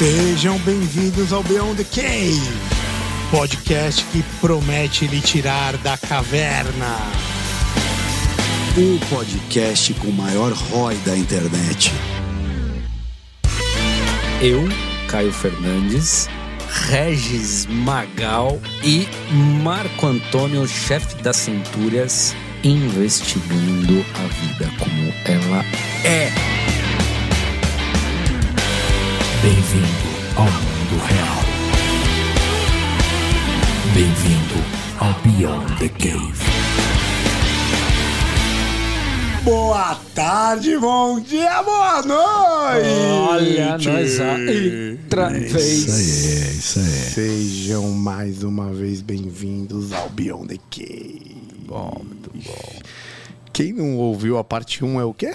Sejam bem-vindos ao Beyond the Cave, podcast que promete lhe tirar da caverna. O podcast com o maior ROI da internet. Eu, Caio Fernandes, Regis Magal e Marco Antônio, chefe das Centúrias, investigando a vida como ela é. Bem-vindo ao mundo real. Bem-vindo ao Beyond the Cave. Boa tarde, bom dia, boa noite! Olha, nós a outra vez. Isso aí, é isso aí. Sejam mais uma vez bem-vindos ao Beyond the Cave. Bom, muito bom. Quem não ouviu a parte 1 é o quê?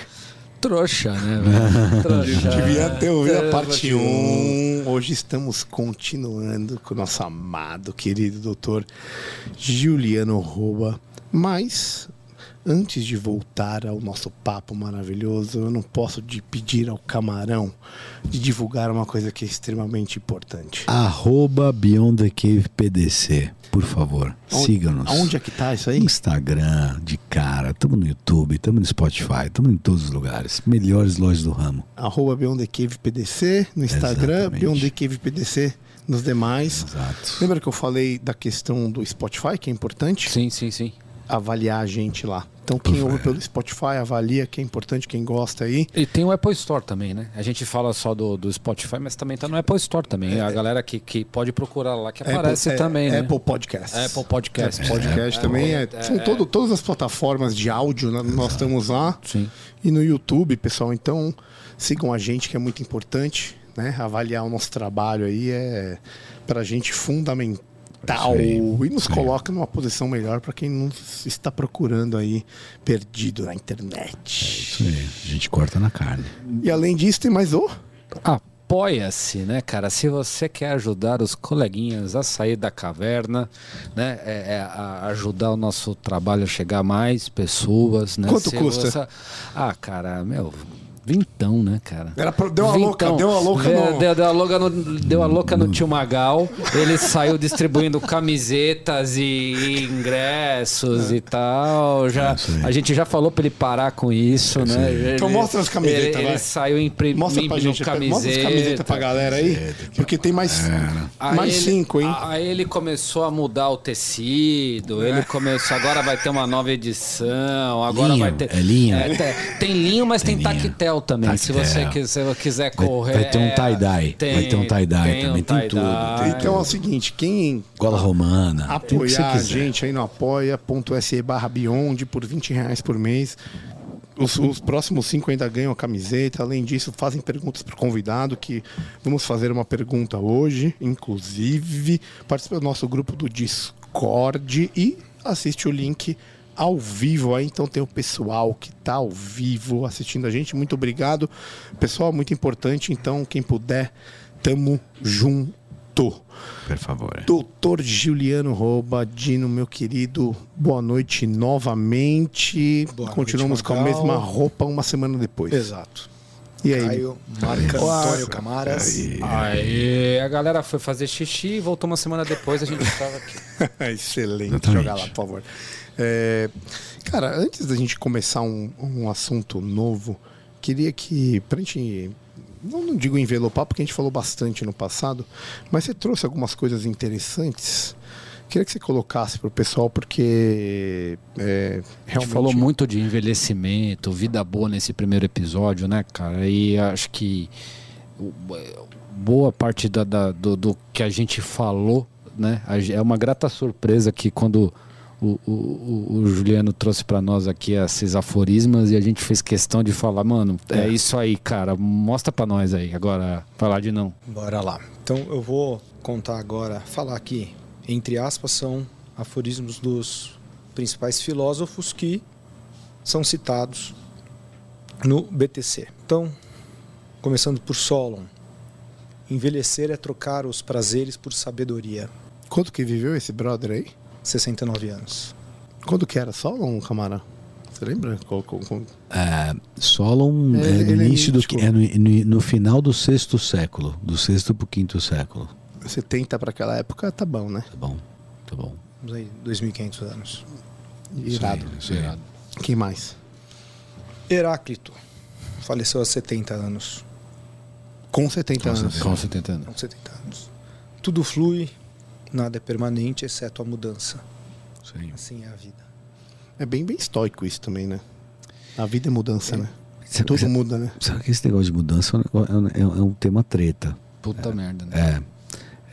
Trouxa, né, velho? Trouxa. Devia ter ouvido a parte 1. Hoje estamos continuando com o nosso amado, querido doutor Juliano Roba. Mas, antes de voltar ao nosso papo maravilhoso, eu não posso de pedir ao camarão de divulgar uma coisa que é extremamente importante. Arroba Beyond the Cave PDC. Por favor, siga-nos. Aonde é que tá isso aí? Instagram, de cara, estamos no YouTube, estamos no Spotify, estamos em todos os lugares. Melhores lojas do ramo. Arroba Beyond the Cave PDC no Instagram, Exatamente. Beyond the Cave PDC nos demais. Exato. Lembra que eu falei da questão do Spotify, que é importante? Sim, sim, sim. avaliar a gente lá. Então quem ouve pelo Spotify avalia, que é importante, quem gosta aí. E tem o Apple Store também, né? A gente fala só do, do Spotify, mas também tá no Apple Store também. a galera que, que pode procurar lá, que aparece Apple, também, é, né? Apple Podcasts. Apple Podcast. Podcast também. É, são todo- todas as plataformas de áudio, né, nós estamos lá. Sim. E no YouTube, pessoal. Então sigam a gente, que é muito importante. Né? Avaliar o nosso trabalho aí é pra gente fundamental. Aí, E nos coloca numa posição melhor para quem nos está procurando aí, perdido na internet. Isso aí. A gente corta na carne. E além disso, tem mais o. Apoia-se, né, cara? Se você quer ajudar os coleguinhas a sair da caverna, né? É, é, a ajudar o nosso trabalho a chegar a mais pessoas, né? Quanto Se custa? você- Ah, cara, meu. Vintão, né, cara? Era pra- deu uma louca, deu uma louca Deu, no- deu, deu uma louca no, deu uma louca no tio Magal. Ele saiu distribuindo camisetas e ingressos e tal. Já, aí. a gente já falou pra ele parar com isso, né? Ele- Então mostra as camisetas, ele, vai. ele saiu imprimindo Mostra pra gente, camiseta. mostra as camisetas pra galera aí, porque tem mais, mais ele- cinco, hein? Aí ele começou a mudar o tecido, ele começou, agora vai ter uma nova edição, agora Linho, vai ter... é linho? te- tem linho, mas tem, Tem linho. Também, se você quiser, quiser correr... vai ter um tie-dye, tem- vai ter um tie-dye também, tem tudo, tem Então é o seguinte, quem Gola romana. apoiar a gente aí no apoia.se barra Beyond por 20 reais por mês. Os, os próximos cinco ainda ganham a camiseta. Além disso, fazem perguntas para o convidado, que vamos fazer uma pergunta hoje, inclusive. Participa do nosso grupo do Discord e assiste o link ao vivo aí. Então tem o pessoal que tá ao vivo assistindo a gente. Muito obrigado. Pessoal, muito importante. Então, quem puder, tamo junto. Por favor. Doutor Juliano Roba, Dino, meu querido, boa noite novamente. Boa Continuamos noite, com a mesma roupa uma semana depois. Exato. E aí? Caio, Marco Antônio Camaras. Aí a galera foi fazer xixi e voltou uma semana depois, a gente estava aqui. Excelente. Exatamente. Joga lá, por favor. É, cara, antes da gente começar um, um assunto novo, queria que, pra gente. Não, não digo envelopar, porque a gente falou bastante no passado, mas você trouxe algumas coisas interessantes. Queria que você colocasse pro pessoal, porque é, A realmente. gente falou muito de envelhecimento, vida boa nesse primeiro episódio, né, cara? E acho que o- boa parte da, da- do, do que a gente falou, né? a É uma grata surpresa que quando o, o- o- Juliano trouxe para nós aqui esses aforismas e a gente fez questão de falar, mano, é, É. isso aí, cara, mostra para nós aí. Agora, falar de não. Bora lá. Então eu vou contar agora, falar aqui, entre aspas, são aforismos dos principais filósofos que são citados no BTC. Então, começando por Solon. Envelhecer é trocar os prazeres por sabedoria. Quanto que viveu esse brother aí? 69 anos. Quando que era só um camarada? Você lembra? Qual- qual- qual- É, Solon É, é, no é início do mítico. é no, no- no final do sexto século, do sexto pro quinto século. 70 para aquela época, tá bom, né? Tá bom, tá bom. Vamos aí, 2.500 anos. Irado. Isso aí. Irado. Quem mais? Heráclito. Faleceu aos 70 anos. Com 70 Com anos. Com 70 anos. Com 70 anos. Tudo flui, nada é permanente, exceto a mudança. Aí. Assim é a vida. É bem, bem estoico isso também, né? A vida é mudança, né? Sabe- Tudo muda, né? Sabe que esse negócio de mudança é um é um, é um tema treta. Puta merda, né?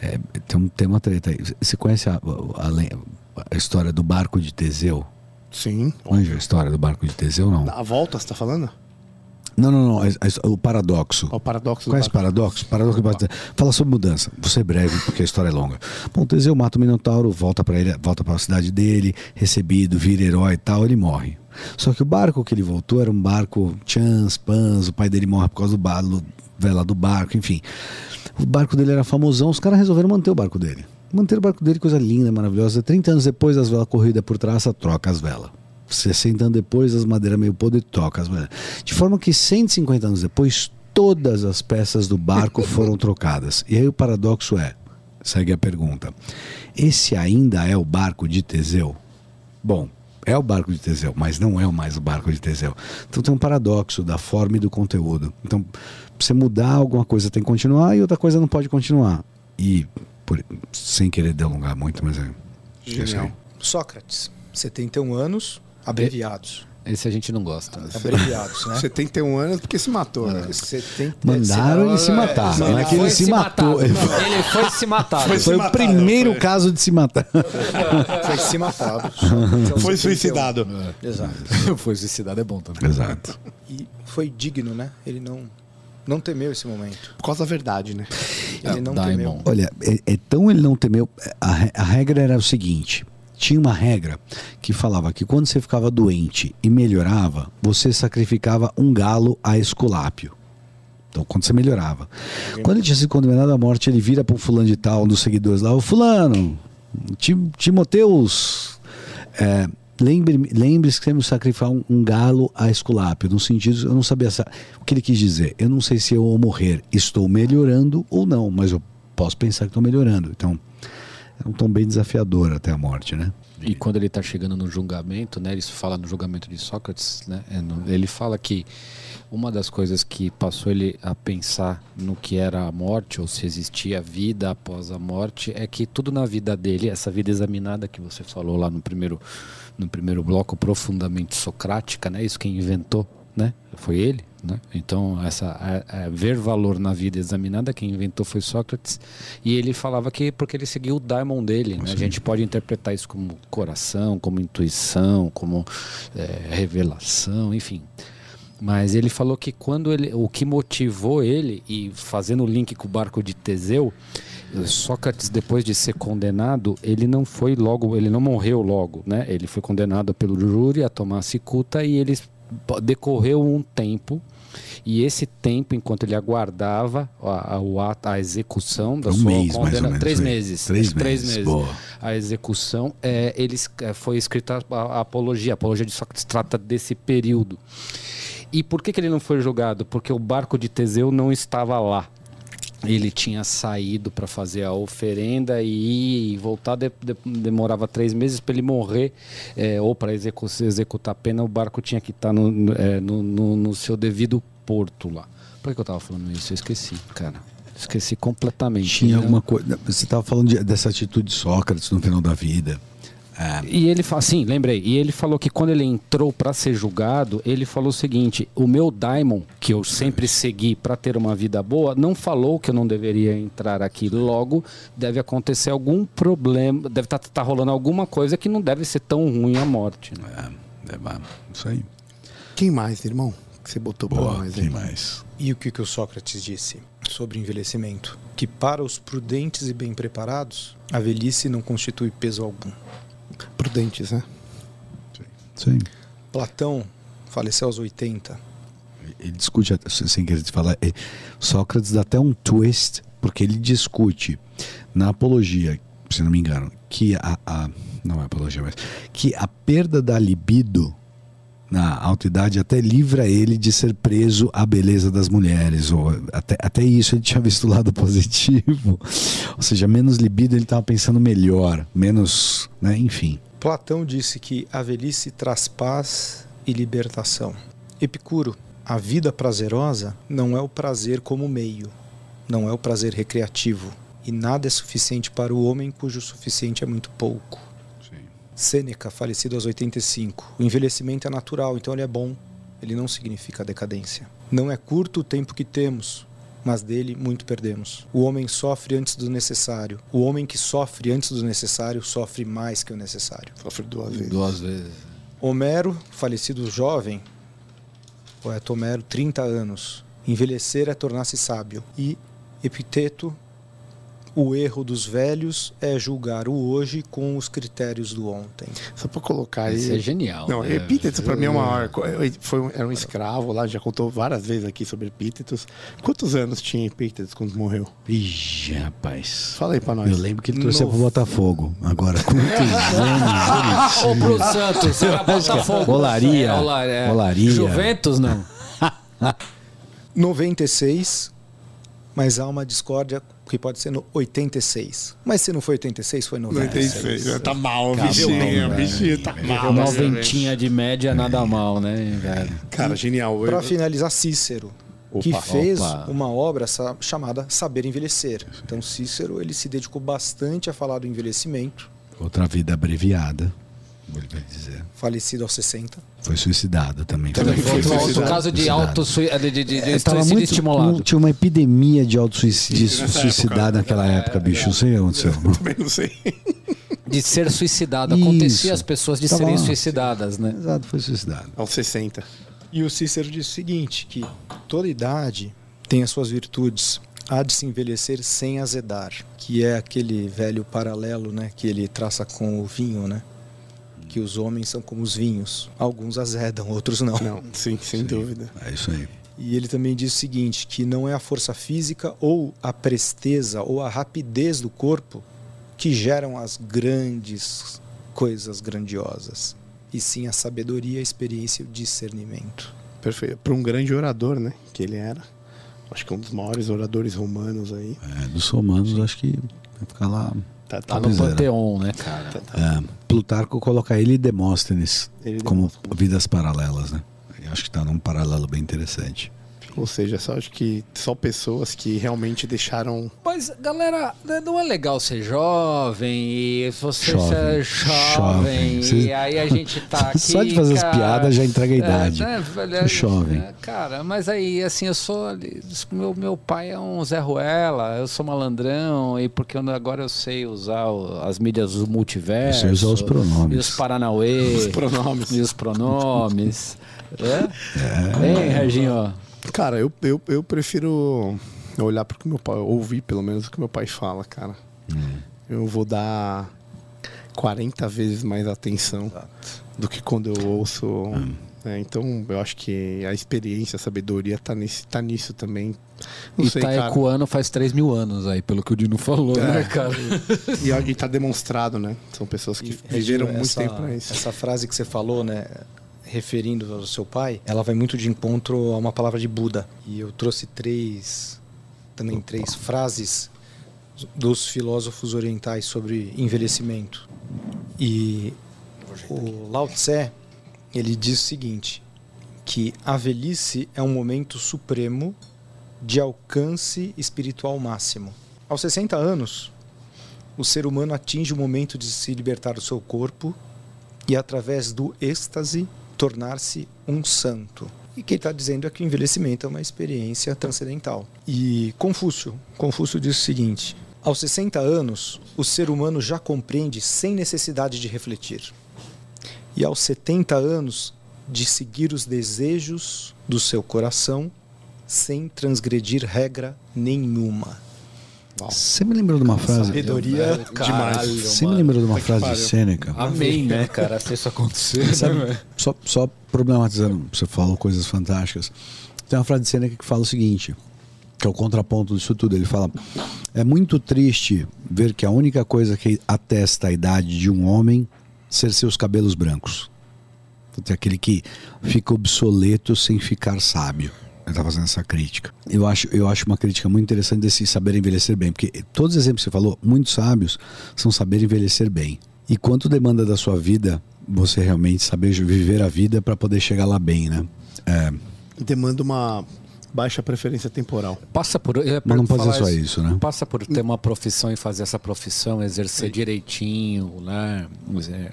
É, é, tem um tema treta aí. Você conhece a, a, a história do barco de Teseu? Sim. Manja a história do barco de Teseu, não? A volta, você tá falando? Não, não, não. a- a- o paradoxo. Ó, O paradoxo o barco. paradoxo? Paradoxo. Fala sobre mudança. Você é breve, porque a história é longa. Bom, Teseu mata o Minotauro, volta para ele, volta para a cidade dele, recebido, vira herói e tal, ele morre. Só que o barco que ele voltou era um barco Chans, Pans, o pai dele morre por causa do barco, vela do barco, enfim. O barco dele era famosão, os caras resolveram manter o barco dele. Manter o barco dele, coisa linda, maravilhosa. 30 anos depois, as velas corridas por traça, troca as velas. 60 anos depois, as madeiras meio podre, velas. De forma que 150 anos depois, todas as peças do barco foram trocadas. E aí o paradoxo é, segue a pergunta, esse ainda é o barco de Teseu? Bom, é o barco de Teseu, mas não é mais o barco de Teseu. Então tem um paradoxo da forma e do conteúdo. Então, pra você mudar alguma coisa tem que continuar e outra coisa não pode continuar. E, por- sem querer delongar muito, mas é. Genial. isso aí. Sócrates, 71 anos, abreviados. Esse a gente não gosta. né? Abreviados, né? 71 anos porque se matou, né? 70, Mandaram ele se matar. Não é que ele se matou. Ele foi, Ele foi se matar. Foi foi o matado, primeiro foi. caso de se matar. Foi se matado. Foi suicidado. Exato. foi suicidado, é bom também. Exato. E foi digno, né? Ele não, não temeu esse momento. Por causa da verdade, né? Ele não Daimon. temeu. Olha, é, é tão ele não temeu. A, a regra era o seguinte: tinha uma regra que falava que quando você ficava doente e melhorava, você sacrificava um galo a Esculápio. Então, quando você melhorava. Quando ele tinha sido condenado à morte, ele vira para um fulano de tal, um dos seguidores lá, o fulano, Tim- Timoteus, é, lembre- lembre-se que temos que sacrificar um, um galo a Esculápio. No sentido, eu não sabia sa- o que ele quis dizer. Eu não sei se eu ao morrer estou melhorando ou não, mas eu posso pensar que estou melhorando. Então, é um tom bem desafiador até a morte, né? E quando ele está chegando no julgamento, né, ele fala no julgamento de Sócrates, né, é ele fala que uma das coisas que passou ele a pensar no que era a morte, ou se existia vida após a morte, é que tudo na vida dele, essa vida examinada que você falou lá no primeiro, no primeiro bloco, profundamente socrática, né, isso quem inventou, né, foi ele, né? Então essa a- a ver valor na vida examinada quem inventou foi Sócrates e ele falava que porque ele seguiu o daimon dele, né? A gente pode interpretar isso como coração, como intuição, como é, revelação, enfim. Mas ele falou que quando ele, o que motivou ele e fazendo o link com o barco de Teseu, Sócrates depois de ser condenado, ele não foi logo, ele não morreu logo, né? Ele foi condenado pelo júri a tomar cicuta e ele decorreu um tempo e esse tempo, enquanto ele aguardava a, a, a execução da Um sua mês, condena, menos, três aí. meses, Três três meses, meses, boa. a execução, é, eles, é, foi escrita a, a apologia. A apologia de Sócrates trata desse período. E por que, que ele não foi julgado? Porque o barco de Teseu não estava lá. Ele tinha saído para fazer a oferenda e voltar de- de- demorava três meses para ele morrer é, ou para execu executar a pena. O barco tinha que estar no, no- é, no- no- no seu devido porto lá. Por que, que eu estava falando isso? Eu esqueci, cara. Esqueci completamente. Tinha né? alguma coisa. Você estava falando de- dessa atitude de Sócrates no final da vida. É, E ele fala, sim, lembrei. E ele falou que quando ele entrou para ser julgado, ele falou o seguinte: o meu daimon, que eu sempre segui para ter uma vida boa, não falou que eu não deveria entrar aqui. Logo, deve acontecer algum problema, deve estar rolando alguma coisa que não deve ser tão ruim a morte. né? é, é, é, isso aí. Quem mais, irmão? Que você botou Boa, nós quem aí? mais? E o que, que o Sócrates disse sobre envelhecimento? Que para os prudentes e bem preparados, a velhice não constitui peso algum. Prudentes, né? Aí. Platão faleceu aos 80. Ele discute, sem querer te falar, é, Sócrates dá até um twist, porque ele discute na apologia, se não me engano, que a, a- não é apologia, mas que a perda da libido na alta idade até livra ele de ser preso à beleza das mulheres. Ou até, até isso ele tinha visto o lado positivo. Ou seja, menos libido ele estava pensando melhor, menos. Né? Enfim. Platão disse que a velhice traz paz e libertação. Epicuro, a vida prazerosa não é o prazer como meio, não é o prazer recreativo, e nada é suficiente para o homem cujo suficiente é muito pouco. Sêneca, falecido aos 85. O envelhecimento é natural, então ele é bom. Ele não significa decadência. Não é curto o tempo que temos, mas dele muito perdemos. O homem sofre antes do necessário. O homem que sofre antes do necessário sofre mais que o necessário. Sofre duas vezes. Duas vezes. Homero, falecido jovem, poeta Homero, 30 anos. Envelhecer é tornar-se sábio. E Epiteto, o erro dos velhos é julgar o hoje com os critérios do ontem. Só pra colocar aí. Isso é genial. Não, né? Epítetos pra mim é uma maior. Foi um, era um escravo lá, já contou várias vezes aqui sobre Epítetos. Quantos anos tinha Epítetos quando morreu? Ixi, rapaz. Fala aí pra nós. Eu lembro que ele torcia pro Botafogo. Agora, quantos anos? Ou pro Santos, será Botafogo? Olaria. É, é. Olaria. Juventus, não. 96, mas há uma discórdia que pode ser no 86. Mas se não foi 86, foi 96. 96. Tá mal, Acabou, bichinho. velho. bichinho tá mal. Noventinha de média, nada mal, né, velho? Cara, genial. Para finalizar, Cícero, que Opa, fez opa. uma obra chamada Saber Envelhecer. Então, Cícero ele se dedicou bastante a falar do envelhecimento, Outra vida abreviada, ele vai dizer. falecido aos 60. Foi suicidado também. Também foi outro suicidado. caso de Suicidado. auto de, de, de, de É, suicídio muito, estimulado. um- tinha uma epidemia de autossuicídio Nessa suicidado época. naquela época, bicho. Não sei o que aconteceu. Também não sei. De ser suicidado. Acontecia Isso. as pessoas de Tava serem lá. suicidadas, né? Exato, foi suicidado. Aos 60. E o Cícero disse o seguinte, que toda idade tem as suas virtudes. Há de se envelhecer sem azedar, que é aquele velho paralelo, né, que ele traça com o vinho, né? Que os homens são como os vinhos. Alguns azedam, outros não. Não, sim, sem dúvida. É isso aí. E ele também diz o seguinte, que não é a força física ou a presteza ou a rapidez do corpo que geram as grandes coisas grandiosas, e sim a sabedoria, a experiência e o discernimento. Perfeito. Para um grande orador, né? Que ele era. Acho que um dos maiores oradores romanos aí. É, dos romanos, acho que vai ficar lá. Tá, Tá tá no Pois era. panteão, né, cara? É, Plutarco coloca ele e Demóstenes Ele como Demóstenes. vidas paralelas, né? Eu acho que tá num paralelo bem interessante. Ou seja, só acho que só pessoas que realmente deixaram. Mas, galera, né, não é legal ser jovem e você Jovem. ser jovem, Jovem. e aí a gente tá aqui. Só de fazer as cara, piadas já entrega a idade. É, né, velho, Jovem. é, cara, mas aí, assim, eu sou. Meu, meu pai é um Zé Ruela, eu sou malandrão, e porque eu, agora eu sei usar o- as mídias do multiverso. Eu sei usar os pronomes. E os Paranauê. Os pronomes. E os pronomes. é? Hein, Reginho? Cara, eu, eu, eu prefiro olhar para o que meu pai. ouvir pelo menos o que meu pai fala, cara. Eu vou dar 40 vezes mais atenção do que quando eu ouço. né? Então eu acho que a experiência, a sabedoria tá, nesse, tá nisso também. Não e sei, tá cara. ecoando faz 3 mil anos aí, pelo que o Dino falou, É. né, cara? E, e tá demonstrado, né? São pessoas que E, viveram muito essa, tempo pra isso. Essa frase que você falou, né, referindo ao seu pai, ela vai muito de encontro a uma palavra de Buda. E eu trouxe três, também três frases dos filósofos orientais sobre envelhecimento. E o Lao Tse, ele diz o seguinte, que a velhice é um momento supremo de alcance espiritual máximo. Aos 60 anos, o ser humano atinge o momento de se libertar do seu corpo e, através do êxtase, tornar-se um santo. E quem está dizendo é que o envelhecimento é uma experiência transcendental. E Confúcio, Confúcio diz o seguinte: aos 60 anos, o ser humano já compreende sem necessidade de refletir. E aos 70 anos, de seguir os desejos do seu coração sem transgredir regra nenhuma. Você me lembrou de uma frase? Sabedoria demais. Você me lembrou de uma frase de. Sêneca? Amém, né, cara? Se isso acontecer. Sabe, né, só, só problematizando, você falou coisas fantásticas. Tem uma frase de Sêneca que fala o seguinte, que é o contraponto disso tudo. Ele fala: É muito triste ver que a única coisa que atesta a idade de um homem ser seus cabelos brancos. Tem aquele que fica obsoleto sem ficar sábio. Ele tá fazendo essa crítica. Eu acho, eu acho uma crítica muito interessante desse saber envelhecer bem, porque todos os exemplos que você falou, muito sábios, são saber envelhecer bem. E quanto demanda da sua vida você realmente saber viver a vida para poder chegar lá bem, né? É, Demanda uma baixa preferência temporal. Passa por. eu ia Mas não pode ser só isso, né? Passa por ter uma profissão e fazer essa profissão, exercer direitinho, né? É,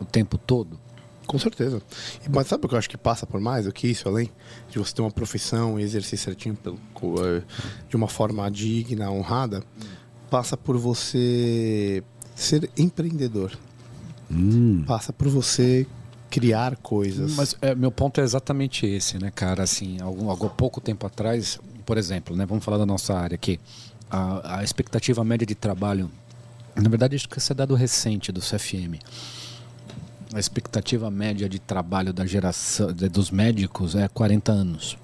O tempo todo. Com certeza. Mas sabe o que eu acho que passa por mais do que isso, além de você ter uma profissão e exercer certinho pelo, eh, de uma forma digna, honrada, passa por você ser empreendedor. Hum, Passa por você criar coisas. Mas é, meu ponto é exatamente esse, né, cara? Assim, algum, algum pouco tempo atrás, por exemplo, né? Vamos falar da nossa área aqui. A, a expectativa média de trabalho, na verdade, acho que isso é dado recente do CFM. A expectativa média de trabalho da geração dos médicos é 40 anos.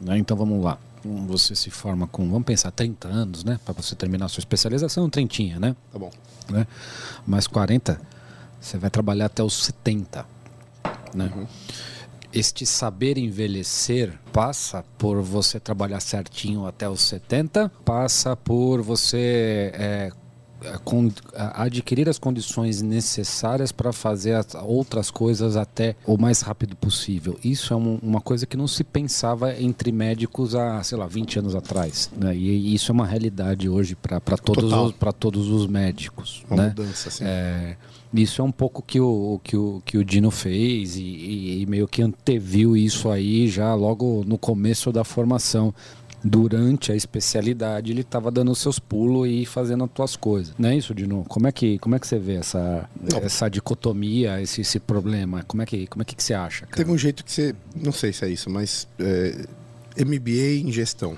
né? Então vamos lá. Você se forma com, vamos pensar, 30 anos, né? Para você terminar a sua especialização, trintinha, né? Tá bom. né? Mais 40, você vai trabalhar até os 70. Né? Este saber envelhecer passa por você trabalhar certinho até os 70, passa por você é, adquirir as condições necessárias para fazer as outras coisas até o mais rápido possível. Isso é um- uma coisa que não se pensava entre médicos há, sei lá, 20 anos atrás. Né? E isso é uma realidade hoje para todos, os- todos os médicos. Uma né? mudança, assim. É, isso é um pouco que o que o, que o Dino fez e, e- e meio que anteviu isso aí já logo no começo da formação. Durante a especialidade, ele estava dando os seus pulos e fazendo as tuas coisas. Não é isso, Dino? Como é que, como é que você vê essa, Não. essa dicotomia, esse, esse problema? Como é que, como é que, que você acha? Cara? Teve um jeito que você. Não sei se é isso, mas. é, MBA em gestão.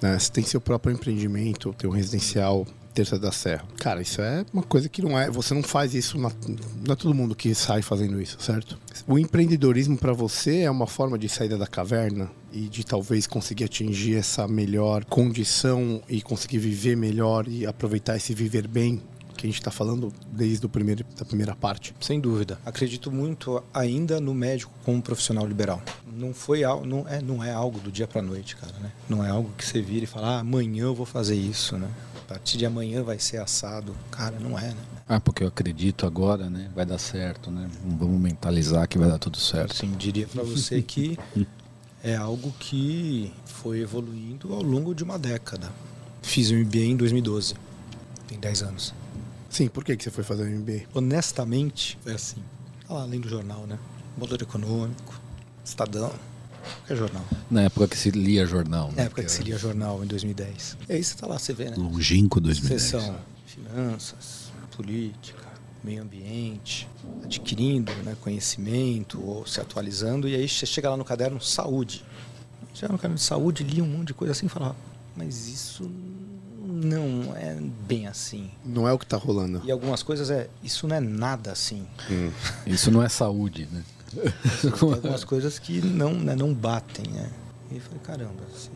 né? Você tem seu próprio empreendimento, tem um residencial Terça da Serra. Cara, isso é uma coisa que não é. Você não faz isso. Na, não é todo mundo que sai fazendo isso, certo? O empreendedorismo para você é uma forma de saída da caverna e de talvez conseguir atingir essa melhor condição e conseguir viver melhor e aproveitar esse viver bem que a gente está falando desde o primeiro, da primeira parte. Sem dúvida. Acredito muito ainda no médico como profissional liberal. Não foi algo, não é, não é algo do dia para noite, cara, né? Não é algo que você vira e fala, ah, amanhã eu vou fazer isso, né? A partir de amanhã vai ser assado. Cara, não é, né? Ah, porque eu acredito agora, né? Vai dar certo, né? Vamos mentalizar que vai dar tudo certo. Assim, diria para você que é algo que foi evoluindo ao longo de uma década. Fiz o MBA em 2012. Tem 10 anos. Sim, por que, que você foi fazer o MBA? honestamente, foi assim. Tá lá além do jornal, né? Valor Econômico, Estadão, qualquer jornal. Na época que se lia jornal. Na né? época que seria jornal, em 2010. E aí você tá lá, você vê, né? longínquo 2010. Seção finanças, política, meio ambiente, adquirindo né, conhecimento ou se atualizando. E aí você chega lá no caderno saúde. Chega no caderno de saúde, lia um monte de coisa assim e falava, mas isso não é bem assim. Não é o que tá rolando. E algumas coisas é, isso não é nada assim. Isso não é saúde, né? Tem algumas coisas que não, né, não batem, né? E eu falei, caramba, se,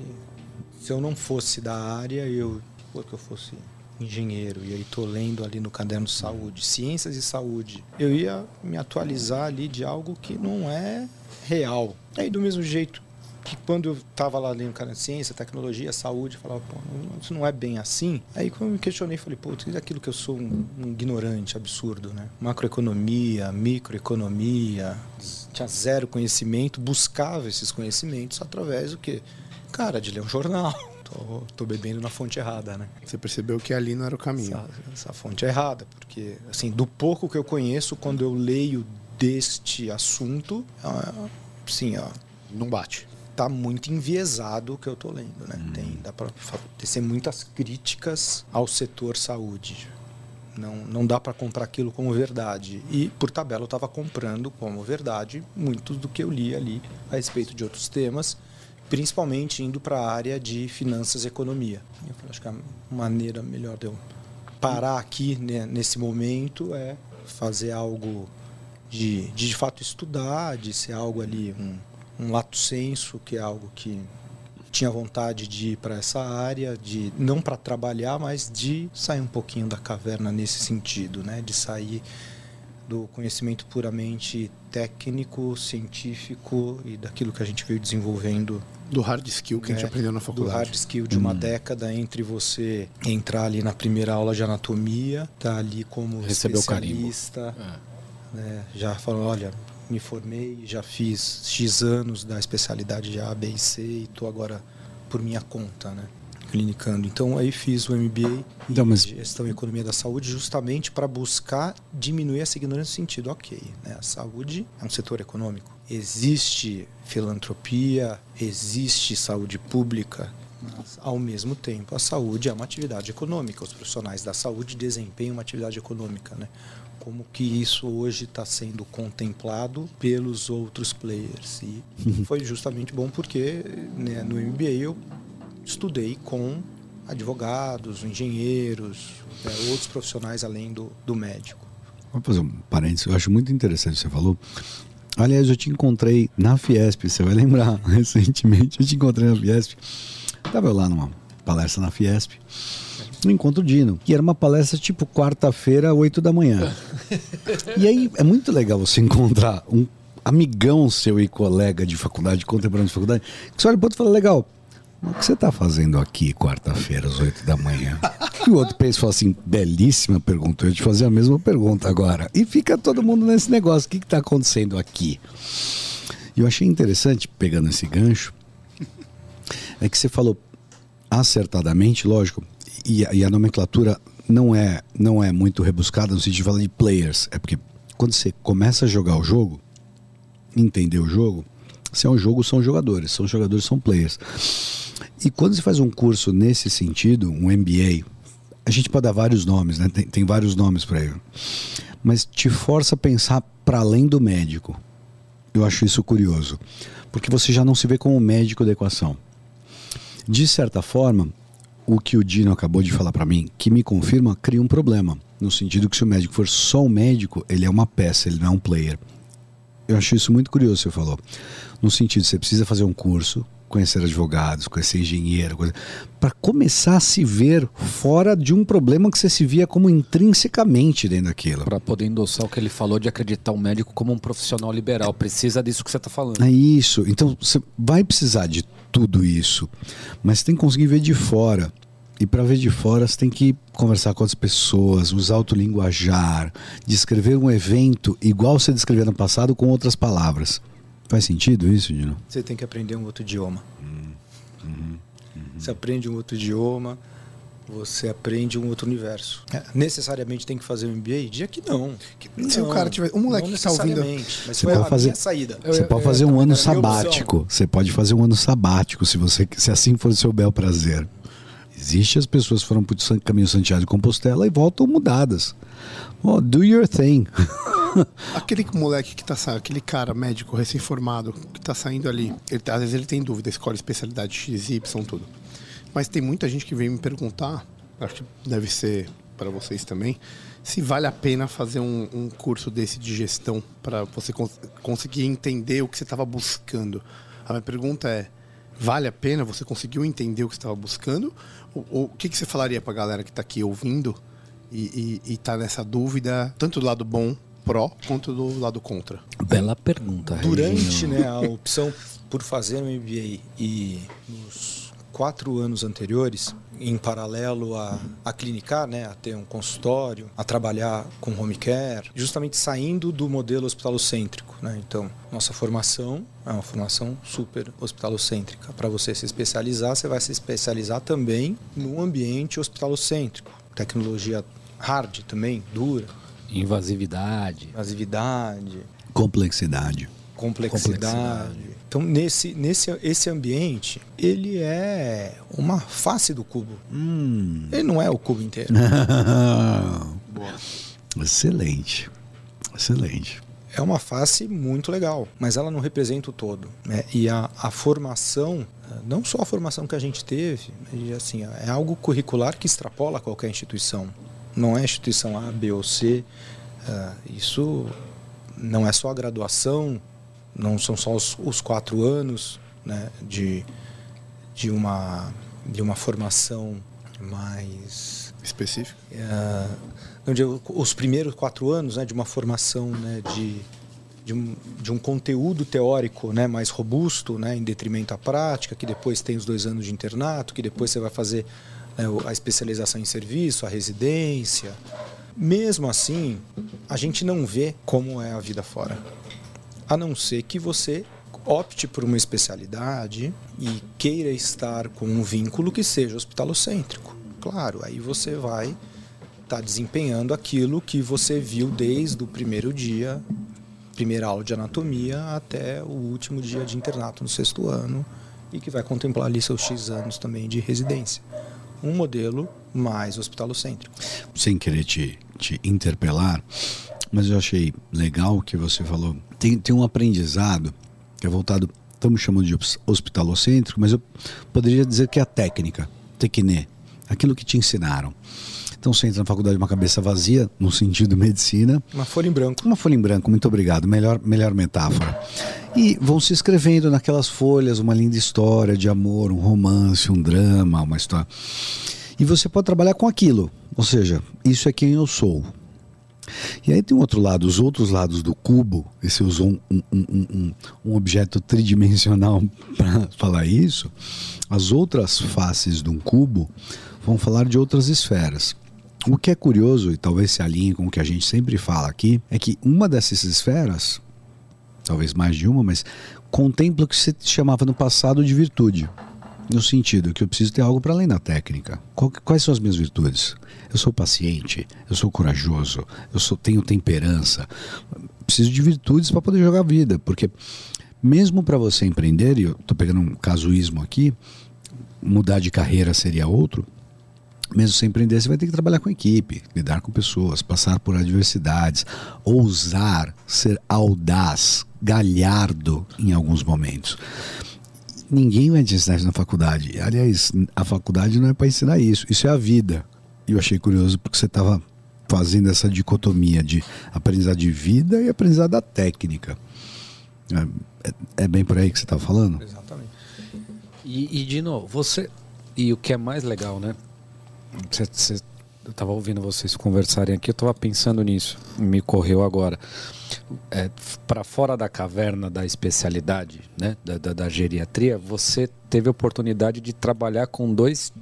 se eu não fosse da área, eu, pô, que eu fosse engenheiro, e aí tô lendo ali no caderno de saúde, ciências e saúde, eu ia me atualizar ali de algo que não é real. Aí do mesmo jeito que quando eu tava lá lendo cara, ciência, tecnologia, saúde, eu falava, pô, isso não é bem assim. Aí quando eu me questionei, falei, pô, isso é aquilo que eu sou um, um ignorante absurdo, né? Macroeconomia, microeconomia, tinha zero conhecimento, buscava esses conhecimentos através do que? Cara, de ler um jornal. Tô, tô bebendo na fonte errada, né? Você percebeu que ali não era o caminho. Essa, essa fonte é errada, porque, assim, do pouco que eu conheço, quando eu leio deste assunto, ah, sim, ó, Não bate. tá muito enviesado o que eu tô lendo, né? Tem, dá para tecer muitas críticas ao setor saúde. Não, não dá para comprar aquilo como verdade. E, por tabela, eu estava comprando como verdade muito do que eu li ali a respeito de outros temas, principalmente indo para a área de finanças e economia. Eu acho que a maneira melhor de eu parar aqui né, nesse momento é fazer algo de, de de fato estudar, de ser algo ali, um, um lato senso, que é algo que tinha vontade de ir para essa área, de não para trabalhar, mas de sair um pouquinho da caverna nesse sentido, né? De sair do conhecimento puramente técnico, científico e daquilo que a gente veio desenvolvendo Do hard skill que a gente É, aprendeu na do faculdade. hard skill de uma década entre você entrar ali na primeira aula de anatomia, tá ali como carimbo. especialista, É. né, já falou, olha, me formei, já fiz X anos da especialidade de A, B e C e tô agora por minha conta, né? Clinicando. Então aí fiz o MBA em mas- gestão e economia da saúde justamente para buscar diminuir essa ignorância no sentido, ok, né? a saúde é um setor econômico. Existe filantropia, existe saúde pública, mas ao mesmo tempo a saúde é uma atividade econômica. Os profissionais da saúde desempenham uma atividade econômica, né? Como que isso hoje está sendo contemplado pelos outros players e foi justamente bom porque né, no MBA eu estudei com advogados, engenheiros, né, outros profissionais além do, do médico. Vou fazer um parênteses, eu acho muito interessante o que você falou. Aliás, eu te encontrei na Fiesp, você vai lembrar, recentemente eu te encontrei na Fiesp. Estava eu lá numa palestra na Fiesp, no Encontro Dino, que era uma palestra tipo quarta-feira, 8 da manhã. E aí é muito legal você encontrar um amigão seu e colega de faculdade, contemporâneo de faculdade, que você olha pro outro e fala, legal, o que você está fazendo aqui quarta-feira às 8 da manhã? E o outro pensa assim: belíssima pergunta, eu ia te fazer a mesma pergunta agora. E fica todo mundo nesse negócio: o que está acontecendo aqui? E eu achei interessante, pegando esse gancho, é que você falou acertadamente, lógico, e, a- e a nomenclatura não é, não é muito rebuscada no sentido de falar de players. É porque quando você começa a jogar o jogo, entender o jogo, se é um jogo, são jogadores, são jogadores, são players. E quando você faz um curso nesse sentido, um MBA, a gente pode dar vários nomes, né? Tem, tem vários nomes para ele. Mas te força a pensar para além do médico. Eu acho isso curioso. Porque você já não se vê como médico da equação. De certa forma, o que o Dino acabou de falar para mim, que me confirma, cria um problema. No sentido que se o médico for só um médico, ele é uma peça, ele não é um player. Eu acho isso muito curioso, você falou. No sentido, você precisa fazer um curso, conhecer advogados, conhecer engenheiro, para começar a se ver fora de um problema que você se via como intrinsecamente dentro daquilo. Para poder endossar o que ele falou de acreditar o médico como um profissional liberal. Precisa disso que você está falando. É isso. Então você vai precisar de tudo isso, mas você tem que conseguir ver de fora. E para ver de fora, você tem que conversar com as pessoas, usar o linguajar, descrever um evento igual você descreveu no passado com outras palavras. Faz sentido isso, Dino? Você tem que aprender um outro idioma. Uhum. Você aprende um outro idioma, você aprende um outro universo. É, necessariamente tem que fazer um MBA? Dia que não. se o cara tiver- um moleque não que tá ouvindo- Mas Você foi pode a fazer- minha saída. Você pode fazer um ano sabático. Você pode fazer um ano sabático, se você se assim for o seu bel prazer. Existe as pessoas que foram para o caminho Santiago de Compostela e voltam mudadas. Do your thing. Aquele moleque que tá saindo, aquele cara médico recém-formado que tá saindo ali, ele tá- às vezes ele tem dúvida, escolhe especialidade X, Y, tudo. Mas tem muita gente que vem me perguntar, acho que deve ser para vocês também, se vale a pena fazer um, um curso desse de gestão para você cons- conseguir entender o que você estava buscando. A minha pergunta é: vale a pena? Você conseguiu entender o que você estava buscando? O que, que você falaria para a galera que está aqui ouvindo e, e, e tá nessa dúvida, tanto do lado bom, pró, quanto do lado contra? Bela pergunta. Durante Reginho. né, a opção por fazer um MBA e nos quatro anos anteriores, em paralelo a, a clinicar, né, a ter um consultório, a trabalhar com home care, justamente saindo do modelo hospitalocêntrico. Né? Então, nossa formação é uma formação super hospitalocêntrica. Para você se especializar, você vai se especializar também no ambiente hospitalocêntrico. Tecnologia hard também, dura, Invasividade. invasividade, Complexidade. complexidade. Então, nesse, nesse esse ambiente, ele é uma face do cubo. Hum. Ele não é o cubo inteiro. Excelente. Excelente. É uma face muito legal, mas ela não representa o todo. Né? E a, a formação, eh, não só a formação que a gente teve, mas, assim, é algo curricular que extrapola qualquer instituição. Não é instituição A, B ou C. eh, isso não é só a graduação, não são só os, os quatro anos né, de, de, uma, de uma formação mais Específico. é, onde eu- os primeiros quatro anos né, de uma formação né, de, de, um, de um conteúdo teórico né, mais robusto, né, em detrimento à prática, que depois tem os dois anos de internato, que depois você vai fazer né, a especialização em serviço, a residência. Mesmo assim, a gente não vê como é a vida fora. A não ser que você opte por uma especialidade e queira estar com um vínculo que seja hospitalocêntrico. Claro, aí você vai estar desempenhando aquilo que você viu desde o primeiro dia, primeira aula de anatomia, até o último dia de internato no sexto ano, e que vai contemplar ali seus X anos também de residência. Um modelo mais hospitalocêntrico. sem querer te, te interpelar, mas eu achei legal o que você falou. Tem, tem um aprendizado que é voltado, estamos chamando de hos- hospitalocêntrico, mas eu poderia dizer que é a técnica, tecne, aquilo que te ensinaram. Então você entra na faculdade com uma cabeça vazia, no sentido medicina, Uma folha em branco. uma folha em branco, muito obrigado. Melhor, melhor metáfora. E vão se escrevendo naquelas folhas uma linda história de amor, um romance, um drama, uma história. E você pode trabalhar com aquilo. Ou seja, isso é quem eu sou. E aí tem um outro lado, os outros lados do cubo. E você usou um, um, um, um, um objeto tridimensional para falar isso. As outras faces de um cubo vão falar de outras esferas. O que é curioso, e talvez se alinhe com o que a gente sempre fala aqui, é que uma dessas esferas, talvez mais de uma, mas contempla o que se chamava no passado de virtude. No sentido que eu preciso ter algo para além da técnica. Quais são as minhas virtudes? Eu sou paciente, eu sou corajoso, eu sou, tenho temperança. Preciso de virtudes para poder jogar a vida, porque mesmo para você empreender, e eu estou pegando um casuísmo aqui, mudar de carreira seria outro, mesmo sem empreender, você vai ter que trabalhar com equipe, lidar com pessoas, passar por adversidades, ousar, ser audaz, galhardo em alguns momentos. Ninguém vai te ensinar isso na faculdade. Aliás, a faculdade não é para ensinar isso, isso é a vida. E eu achei curioso porque você estava fazendo essa dicotomia de aprendizado de vida e aprendizado da técnica. É, é- é bem por aí que você estava falando? Exatamente. E, e de novo, você. E o que é mais legal, né? Você, você- eu tava ouvindo vocês conversarem aqui, eu tava pensando nisso. Me correu agora. É, para fora da caverna da especialidade, né? Da, da, da geriatria, você teve a oportunidade de trabalhar com dois,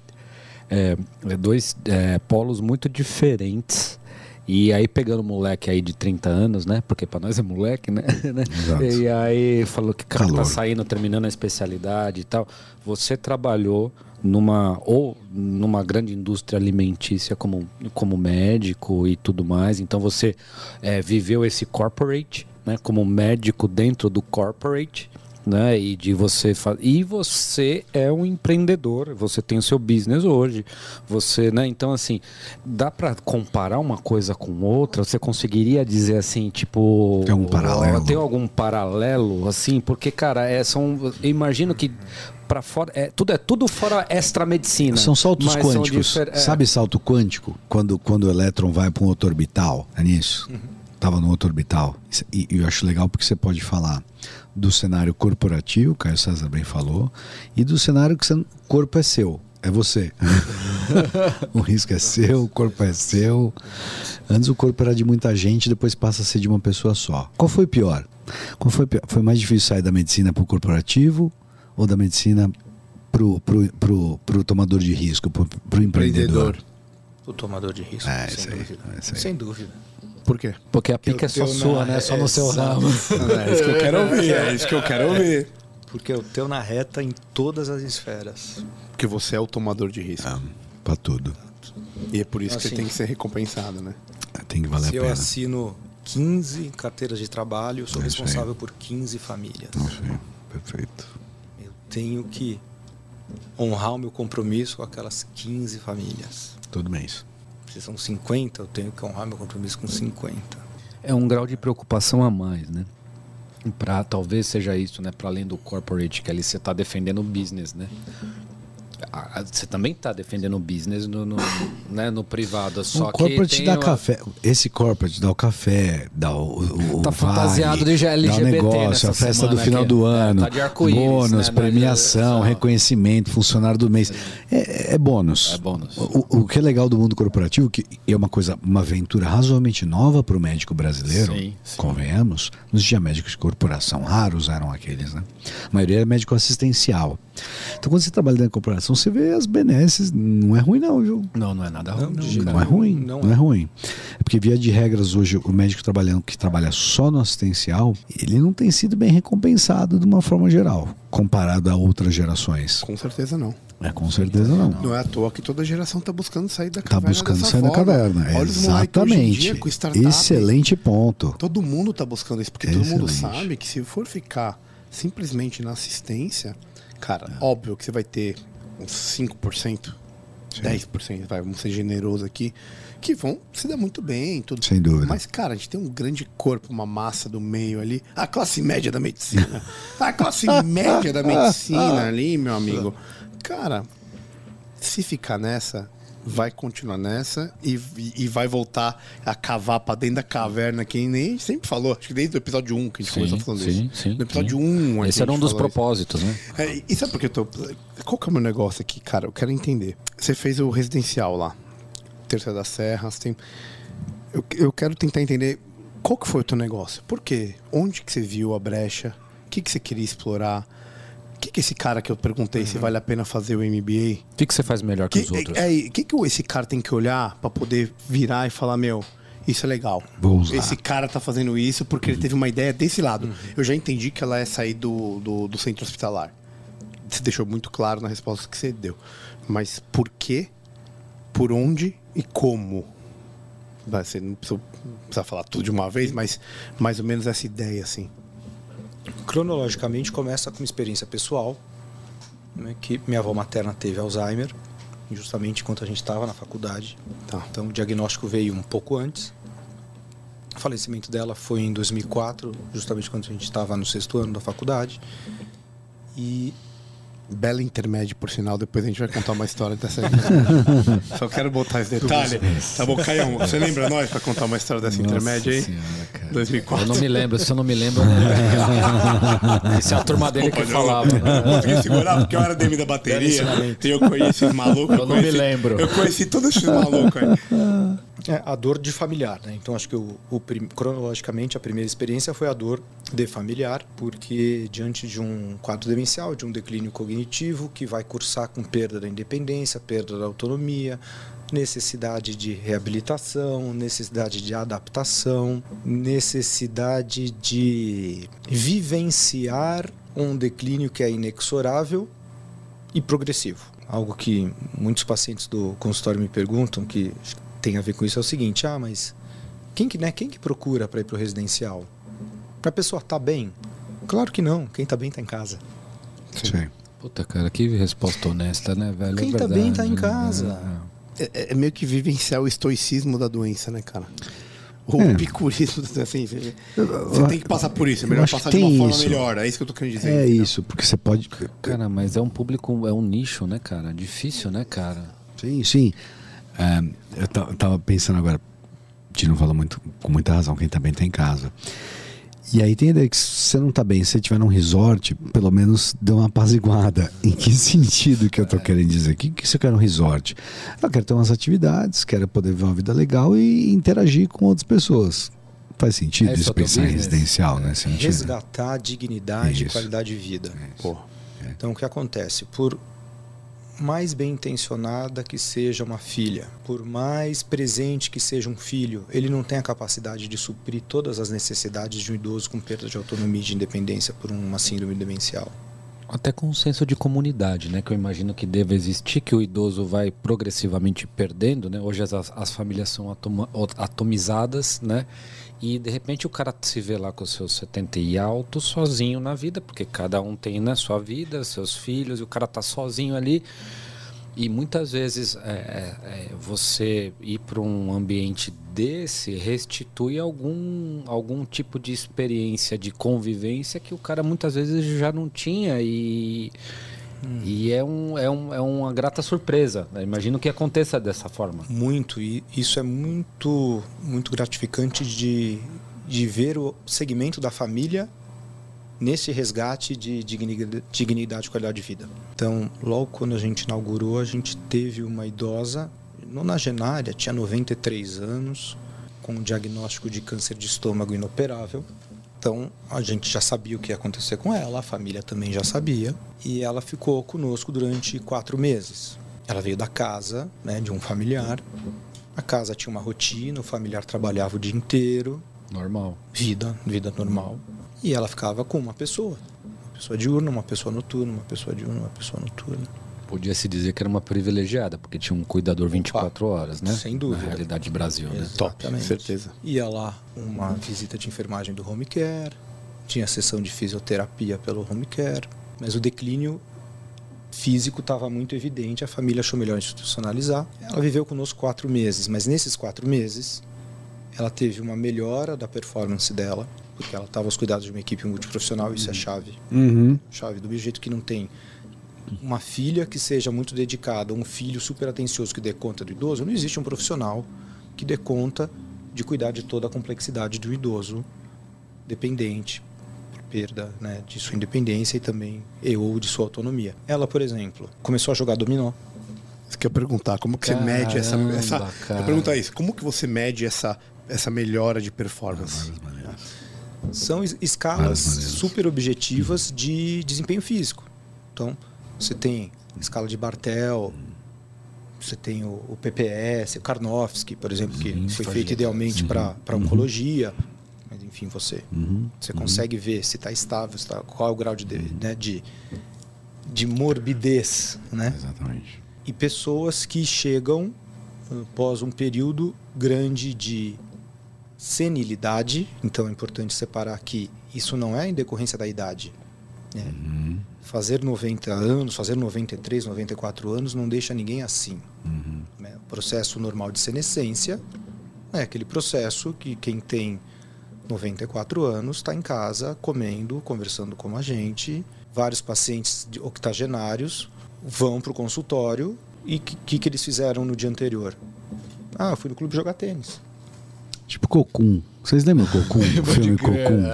é, dois é, polos muito diferentes. E aí pegando um moleque aí de 30 anos, né? Porque para nós é moleque, né? Exato. E aí falou que cara, tá saindo, terminando a especialidade e tal. Você trabalhou numa ou numa grande indústria alimentícia como, como médico e tudo mais. Então você é, viveu esse corporate, né? Como médico dentro do corporate. Né? E de você fa... e você é um empreendedor, você tem o seu business hoje, você, né? Então assim, dá para comparar uma coisa com outra? Você conseguiria dizer assim, tipo, Tem algum paralelo? Tem algum paralelo assim? Porque cara, é, são, eu imagino que para fora, é, tudo é tudo fora extra medicina. São saltos mas são quânticos. difer- é. Sabe salto quântico? Quando, quando o elétron vai para um outro orbital? É nisso? Tava no outro orbital. E, e eu acho legal porque você pode falar do cenário corporativo, o Caio César bem falou, e do cenário que o corpo é seu. É você. o risco é seu, o corpo é seu. Antes o corpo era de muita gente, depois passa a ser de uma pessoa só. Qual foi pior? Qual foi pior? Foi mais difícil sair da medicina para o corporativo ou da medicina pro, pro, pro, pro tomador de risco, pro, pro empreendedor? O tomador de risco, É, sem dúvida. é. Sem dúvida. Por quê? Porque a pica é só sua, né? Só no seu ramo. É isso que eu quero ouvir. É isso que eu quero ouvir. Porque o teu na reta em todas as esferas. Porque você é o tomador de risco. Ah, pra tudo. E é por isso que Assim. você tem que ser recompensado, né? Tem que valer Se a eu pena. assino 15 carteiras de trabalho, eu sou É isso aí. responsável por 15 famílias. Nossa, perfeito. Eu tenho que honrar o meu compromisso com aquelas 15 famílias. Todo mês. Se são 50, eu tenho que honrar meu compromisso com 50. É um grau de preocupação a mais, né? Pra, talvez seja isso, né? Para além do corporate, que ali você está defendendo o business, né? Você também está defendendo o business no, no, né, no privado. Só o que corporate tem dá o- café. Esse corporate dá o café, dá o. o Tá o fantasiado vale, de LGBT Dá o negócio, a festa do final aqui. do É, ano. tá de arco-íris, bônus, né? premiação, Não é- reconhecimento, funcionário do mês. É, é bônus. É bônus. O, o que é legal do mundo corporativo, que é uma coisa, uma aventura razoavelmente nova para o médico brasileiro, Sim, sim. convenhamos, nos dias médicos de corporação, raros eram aqueles, né? A maioria era médico assistencial. Então, quando você trabalha dentro da corporação, você vê as benesses, não é ruim não, viu? Não, não é nada Não, ruim. não, cara. Não é ruim, Não não, é. é ruim. É porque via de regras hoje o médico trabalhando que trabalha só no assistencial, ele não tem sido bem recompensado de uma forma geral, comparado a outras gerações. Com certeza não. É com certeza não. Não é à toa que toda geração está buscando sair da Tá caverna. buscando dessa sair da forma. caverna. Olha Exatamente. dia startup. Excelente ponto. Todo mundo está buscando isso, porque todo mundo Excelente. sabe que se for ficar simplesmente na assistência, cara, É. óbvio que você vai ter uns 5%, 10%, vai, vamos ser generoso aqui, que vão se dar muito bem, tudo. Sem dúvida. Mas, cara, a gente tem um grande corpo, uma massa do meio ali, a classe média da medicina. a classe média da medicina ali, meu amigo. Cara, se ficar nessa, vai continuar nessa e, e vai voltar a cavar pra dentro da caverna, que nem sempre falou. Acho que desde o episódio 1 que a gente Sim, começou falando sim, isso. sim, No episódio sim. 1 a Esse era um dos falou isso. propósitos, né? É, e sabe por que eu tô. Qual que é o meu negócio aqui, cara? Eu quero entender. Você fez o residencial lá, Terceira das Serras, tem. Eu, eu quero tentar entender qual que foi o teu negócio. Por quê? Onde que você viu a brecha? O que, que você queria explorar? O que, que esse cara que eu perguntei Uhum. se vale a pena fazer o MBA? O que, que você faz melhor que, os Que, outros? é, é, que, que esse cara tem que olhar pra poder virar e falar, meu, isso é legal. Vou usar. Esse cara tá fazendo isso porque ele teve uma ideia desse lado. Eu já entendi que ela é sair do, do, do centro hospitalar. Você deixou muito claro na resposta que você deu. Mas por quê, por onde e como? Você não precisa, não precisa falar tudo de uma vez, mas mais ou menos essa ideia, assim. Cronologicamente começa com uma experiência pessoal, né, que minha avó materna teve Alzheimer, justamente enquanto a gente estava na faculdade. Tá. Então o diagnóstico veio um pouco antes. O falecimento dela foi em 2004, justamente quando a gente estava no sexto ano da faculdade. E Bela intermédio, por sinal. Depois a gente vai contar uma história dessa. Só quero botar esse detalhe. Tá bom, Caião? Você lembra nós pra contar uma história dessa intermédia aí? Senhora, cara. 2004. Eu não me lembro, se eu não me lembro. eu não- Esse é a turma dele que Desculpa, não. falava. né? Não consegui segurar porque eu era DM da bateria. E eu conheci esses malucos. Eu não me conheci- lembro. Eu conheci todos esses malucos aí. É, a dor de familiar, né? Então acho que o, o cronologicamente a primeira experiência foi a dor de familiar, porque diante de um quadro demencial, de um declínio cognitivo que vai cursar com perda da independência, perda da autonomia, necessidade de reabilitação, necessidade de adaptação, necessidade de vivenciar um declínio que é inexorável e progressivo. Algo que muitos pacientes do consultório me perguntam, que tem a ver com isso, é o seguinte: ah, mas quem que, né, quem que procura para ir para o residencial? Para a pessoa estar bem? Claro que não. Quem está bem está em casa. Sim. Puta, cara, que resposta honesta, né, velho? Quem é tá bem tá em verdade, casa. né? É, é meio que vivenciar o estoicismo da doença, né, cara? O É. picurismo, assim. Você, você tem que passar por isso. É melhor passar de uma forma isso. melhor. É isso que eu tô querendo dizer. É entendeu? isso, porque você pode. Cara, mas é um público, é um nicho, né, cara? Difícil, né, cara? Sim, sim. É, eu ta- eu tava pensando agora, não fala muito, com muita razão, quem tá bem tá em casa. E aí tem a ideia que se você não tá bem, se você estiver num resort, pelo menos dê uma apaziguada. Em que sentido que eu tô querendo dizer? O que, que você quer num resort? Eu quero ter umas atividades, quero poder viver uma vida legal e interagir com outras pessoas. Faz sentido é isso pensar em business? residencial nesse sentido? Resgatar dignidade e qualidade de vida. Pô, Então o que acontece? Por mais bem intencionada que seja uma filha, por mais presente que seja um filho, ele não tem a capacidade de suprir todas as necessidades de um idoso com perda de autonomia e de independência por uma síndrome demencial. Até com um senso de comunidade, né? Que eu imagino que deva existir, que o idoso vai progressivamente perdendo, né? Hoje as, as famílias são atomizadas, né? E de repente o cara se vê lá com seus 70 e alto, sozinho na vida, porque cada um tem na sua vida, seus filhos, e o cara tá sozinho ali. E muitas vezes é, é, é, você ir para um ambiente desse restitui algum, algum tipo de experiência de convivência que o cara muitas vezes já não tinha e, E é, um, é, um, é uma grata surpresa. Eu imagino que aconteça dessa forma. Muito, e isso é muito, muito gratificante de, de ver o segmento da família nesse resgate de dignidade e qualidade de vida. Então, logo quando a gente inaugurou, a gente teve uma idosa, nonagenária, tinha 93 anos, com um diagnóstico de câncer de estômago inoperável. Então a gente já sabia o que ia acontecer com ela, a família também já sabia, e ela ficou conosco durante quatro meses. Ela veio da casa, né, de um familiar. A casa tinha uma rotina, o familiar trabalhava o dia inteiro, Normal. vida, vida normal. E ela ficava com uma pessoa, uma pessoa diurna, uma pessoa noturna, uma pessoa diurna, uma pessoa noturna. Podia-se dizer que era uma privilegiada, porque tinha um cuidador 24 horas, né? sem dúvida. Na realidade Brasil, né? Exatamente. certeza. Ia lá uma visita de enfermagem do home care, tinha sessão de fisioterapia pelo home care, mas o declínio físico estava muito evidente, a família achou melhor institucionalizar. Ela viveu conosco quatro meses, mas nesses quatro meses ela teve uma melhora da performance dela, porque ela estava aos cuidados de uma equipe multiprofissional, isso é chave. Uhum. Chave do jeito que não tem uma filha que seja muito dedicada, um filho super atencioso que dê conta do idoso, não existe um profissional que dê conta de cuidar de toda a complexidade do idoso dependente, por perda né, de sua independência e também e ou de sua autonomia. Ela, por exemplo, começou a jogar dominó. Isso que eu ia perguntar, como que você mede essa, Caramba, essa cara. Eu perguntar isso, como que você mede essa essa melhora de performance? São escalas super objetivas de desempenho físico. Então, você tem escala de Bartel, você tem o, o PPS, o Karnofsky, por exemplo, que foi feito idealmente para oncologia. Mas, enfim, você, você consegue ver se está estável, se tá, qual é o grau de, de, né, de, de morbidez, né? Exatamente. e pessoas que chegam uh, após um período grande de senilidade. Então é importante separar que isso não é em decorrência da idade. né? Fazer 90 anos, fazer 93, 94 anos não deixa ninguém assim. né? O processo normal de senescência é aquele processo que quem tem 94 anos está em casa comendo, conversando com a gente. Vários pacientes octogenários vão para o consultório e o que, que, que eles fizeram no dia anterior? Ah, fui no clube jogar tênis. Tipo Cocum. Vocês lembram Cocum? o filme Cocum?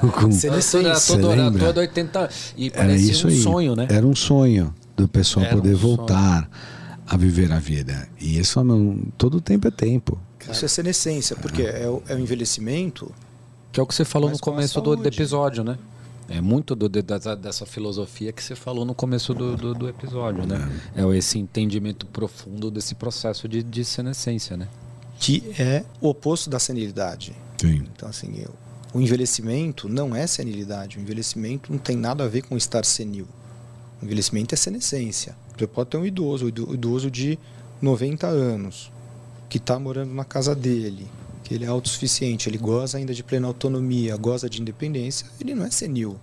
Cocum. Senescência. Era Você todo, era lembra? todo 80. E Era parecia um aí. sonho, né? Era um sonho do pessoal Era um poder sonho. voltar a viver a vida. E isso não, todo tempo é tempo. Isso é senescência, porque é o, é o envelhecimento. Que é o que você falou no começo do, do episódio, né? É muito do, de- dessa, dessa filosofia que você falou no começo do, do, do episódio, né? É esse entendimento profundo desse processo de, de senescência, né? Que é o oposto da senilidade. Sim. Então, assim, eu, o envelhecimento não é senilidade. O envelhecimento não tem nada a ver com estar senil. O envelhecimento é senescência. Você pode ter um idoso, um ido- idoso de 90 anos, que está morando na casa dele, que ele é autossuficiente, ele goza ainda de plena autonomia, goza de independência, ele não é senil.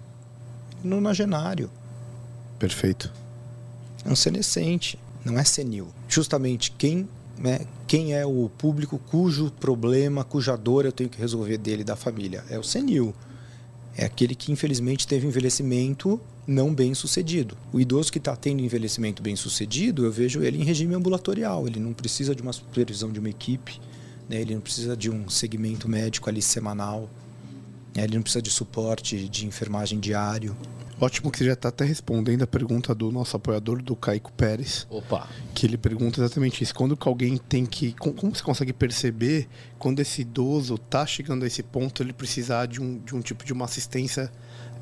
Ele não é nonagenário. Perfeito. É um senescente, não é senil. Justamente quem, né, quem é o público cujo problema, cuja dor eu tenho que resolver dele da família? É o senil. É aquele que infelizmente teve envelhecimento não bem sucedido. O idoso que está tendo envelhecimento bem sucedido, eu vejo ele em regime ambulatorial. Ele não precisa de uma supervisão de uma equipe, né? ele não precisa de um segmento médico ali semanal? Ele não precisa de suporte de enfermagem diário. Ótimo que você já está até respondendo a pergunta do nosso apoiador, do Caico Pérez, Opa! que ele pergunta exatamente isso. Quando que alguém tem que. com- Como você consegue perceber quando esse idoso está chegando a esse ponto, ele precisar de um, de um tipo de uma assistência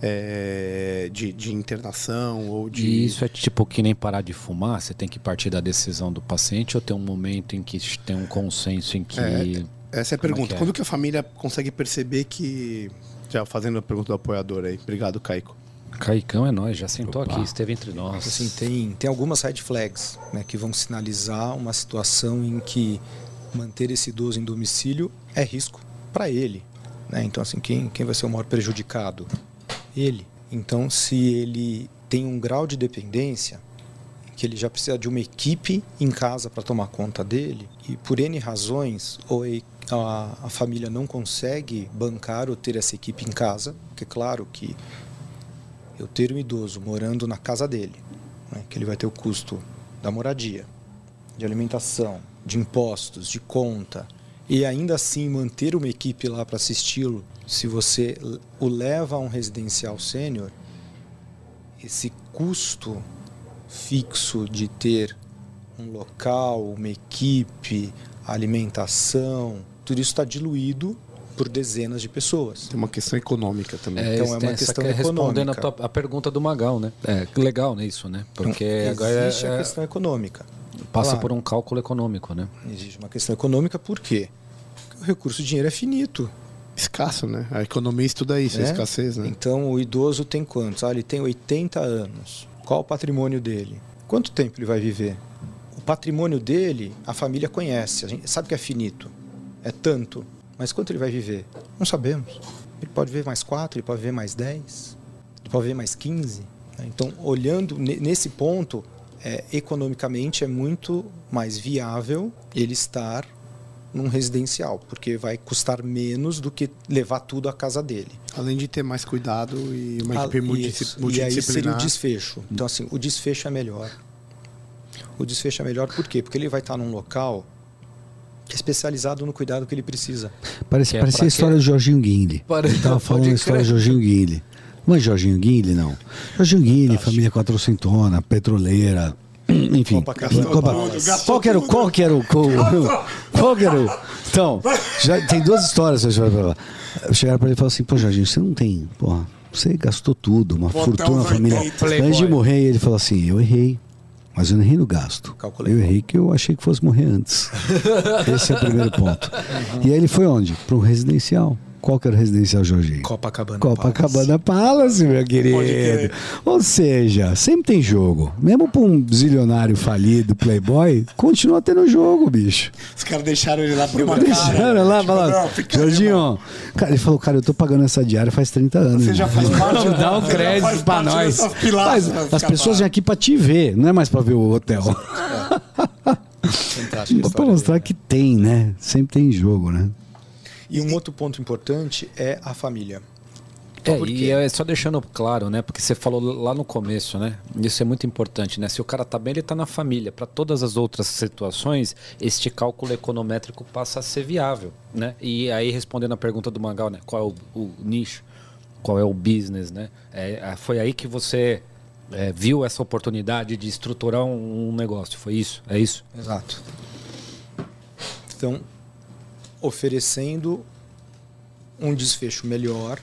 é, de, de internação ou de. E isso é tipo que nem parar de fumar? Você tem que partir da decisão do paciente ou tem um momento em que tem um consenso em que. É, Essa é a Como é pergunta. que é? Quando que a família consegue perceber que. Já fazendo a pergunta do apoiador aí. Obrigado, Caico. Caicão é nós, já sentou Opa. aqui, esteve entre nós. Assim, tem, tem algumas red flags né, que vão sinalizar uma situação em que manter esse idoso em domicílio é risco para ele. Né? Então, assim, quem, quem vai ser o maior prejudicado? Ele. Então, se ele tem um grau de dependência, que ele já precisa de uma equipe em casa para tomar conta dele, e por N razões, ou a, a família não consegue bancar ou ter essa equipe em casa, porque, claro, que eu ter um idoso morando na casa dele, né, que ele vai ter o custo da moradia, de alimentação, de impostos, de conta, e ainda assim manter uma equipe lá para assisti-lo, se você o leva a um residencial sênior, esse custo fixo de ter um local, uma equipe, alimentação, tudo isso está diluído por dezenas de pessoas. Tem uma questão econômica também. É, Então, é uma essa questão que é respondendo a, econômica. tua- a pergunta do Magal, né? É legal né, isso, né? Porque Então, agora existe é- a questão econômica. passa Claro. por um cálculo econômico, né? Existe uma questão econômica por quê? Porque o recurso de dinheiro é finito. Escasso, né? A economia estuda isso, a né? escassez, né? Então o idoso tem quantos? Ah, ele tem 80 anos. Qual o patrimônio dele? Quanto tempo ele vai viver? O patrimônio dele, a família conhece, a gente sabe que é finito. É tanto. Mas quanto ele vai viver? Não sabemos. Ele pode viver mais 4, ele pode viver mais 10, ele pode viver mais 15. né? Então, olhando ne- nesse ponto, é, economicamente é muito mais viável ele estar num residencial, porque vai custar menos do que levar tudo à casa dele. Além de ter mais cuidado e uma Ah, equipe isso. multidisci- E aí seria o multidisciplinar. desfecho. Então, assim, o desfecho é melhor. O desfecho é melhor por quê? Porque ele vai estar num local especializado no cuidado que ele precisa. Parece, é parecia a história do Jorginho Guinle. Pare- Ele tava falando a história do. Jorginho Guinle. Não é Jorginho Guinle, não. Jorginho Guinle, família quatrocentona, petroleira. Enfim. Copa- Qual que era o. Qual que era o. Qual, qual que era o. Então, já tem duas histórias. Chegaram pra ele e falaram assim: pô, Jorginho, você não tem. Porra, você gastou tudo, uma até fortuna, família. 80. Antes de morrer, ele falou assim: eu errei. Mas eu não errei no gasto. Calculei eu errei que eu achei que fosse morrer antes. Esse é o primeiro ponto. E aí ele foi onde? Para um residencial. Qual que era o residencial, Jorginho? Copacabana. Copacabana Palace, meu querido. crer. Ou seja, sempre tem jogo. Mesmo para um zilionário falido, playboy, continua tendo jogo, bicho. Os caras deixaram ele lá por uma Deixaram lá, Tipo, falaram, não, Jorginho, cara, ele falou, cara, eu tô pagando essa diária faz 30 anos. Você já faz parte Dá um crédito pra nós. Mas as pessoas vêm aqui para te ver, não é mais para ver o hotel. Fantástica a Para história mostrar que tem, né? Sempre tem jogo, né? E um outro ponto importante é a família. É, Por e é só deixando claro, né? Porque você falou lá no começo, né? Isso é muito importante, né? Se o cara tá bem, ele tá na família. Para todas as outras situações, este cálculo econométrico passa a ser viável, né? E aí respondendo a pergunta do Mangal, né? Qual é o, o nicho? Qual é o business, né? É, foi aí que você é, viu essa oportunidade de estruturar um, um negócio. Foi isso? É isso? Exato. Então, oferecendo um desfecho melhor,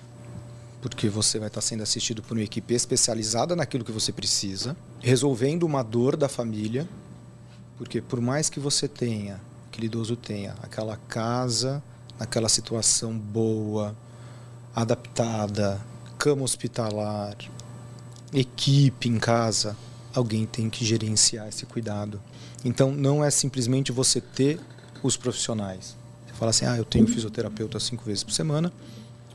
porque você vai estar sendo assistido por uma equipe especializada naquilo que você precisa, resolvendo uma dor da família, porque por mais que você tenha, aquele idoso tenha aquela casa, naquela situação boa, adaptada, cama hospitalar, equipe em casa, alguém tem que gerenciar esse cuidado. Então não é simplesmente você ter os profissionais. Fala assim, ah, eu tenho fisioterapeuta cinco vezes por semana,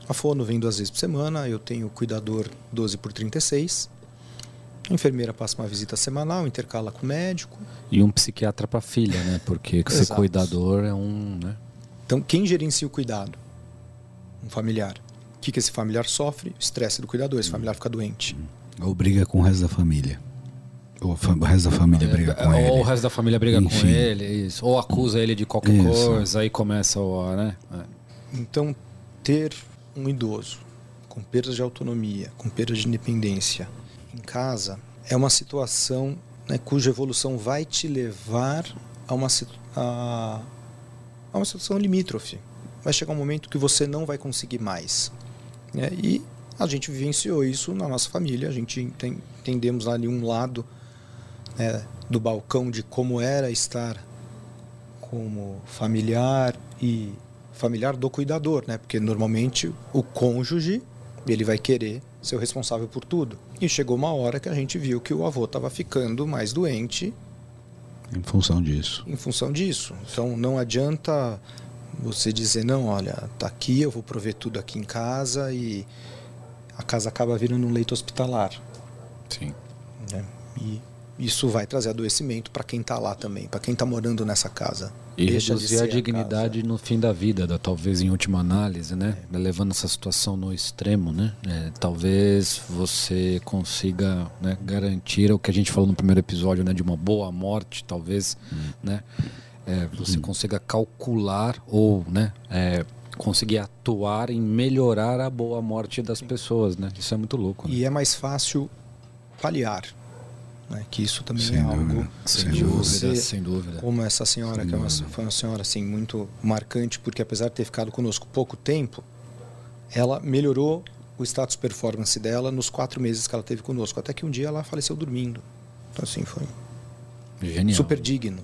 a fono vem duas vezes por semana, eu tenho cuidador 12 por 36, a enfermeira passa uma visita semanal, intercala com o médico. E um psiquiatra para filha, né? Porque ser cuidador é um, né? Então quem gerencia o cuidado? Um familiar. O que, que esse familiar sofre? O estresse do cuidador, esse familiar fica doente. Ou briga com o resto da família. Ou fa- o resto da família briga com ou ele. o resto da família briga Enfim. com ele, isso. ou acusa ele de qualquer Isso. coisa, aí começa o, né? É. Então, ter um idoso com perda de autonomia, com perda de independência em casa é uma situação né, cuja evolução vai te levar a uma, a, a uma situação limítrofe. Vai chegar um momento que você não vai conseguir mais. né? E a gente vivenciou isso na nossa família. A gente enten- entendemos ali um lado né, do balcão de como era estar como familiar e familiar do cuidador, né? Porque normalmente o cônjuge ele vai querer ser o responsável por tudo. E chegou uma hora que a gente viu que o avô estava ficando mais doente Em função disso. em função disso. Então não adianta você dizer não, olha, tá aqui, eu vou prover tudo aqui em casa e a casa acaba virando um leito hospitalar. Sim. né? E isso vai trazer adoecimento para quem está lá também, para quem está morando nessa casa. E Deixa de reduzir a dignidade casa. no fim da vida, da- talvez em última análise, né? Levando essa situação no extremo, né? É, talvez você consiga né, garantir o que a gente falou no primeiro episódio, né? De uma boa morte, talvez, né? É, você consiga calcular ou, né? é, conseguir atuar em melhorar a boa morte das pessoas, né? Isso é muito louco. Né? E é mais fácil paliar, né? que isso também Sem é dúvida, algo Sem dúvida, sem dúvida. como essa senhora, que é uma, foi uma senhora assim muito marcante, porque apesar de ter ficado conosco pouco tempo, ela melhorou o status performance dela nos quatro meses que ela teve conosco, até que um dia ela faleceu dormindo. Então assim foi Genial. super digno.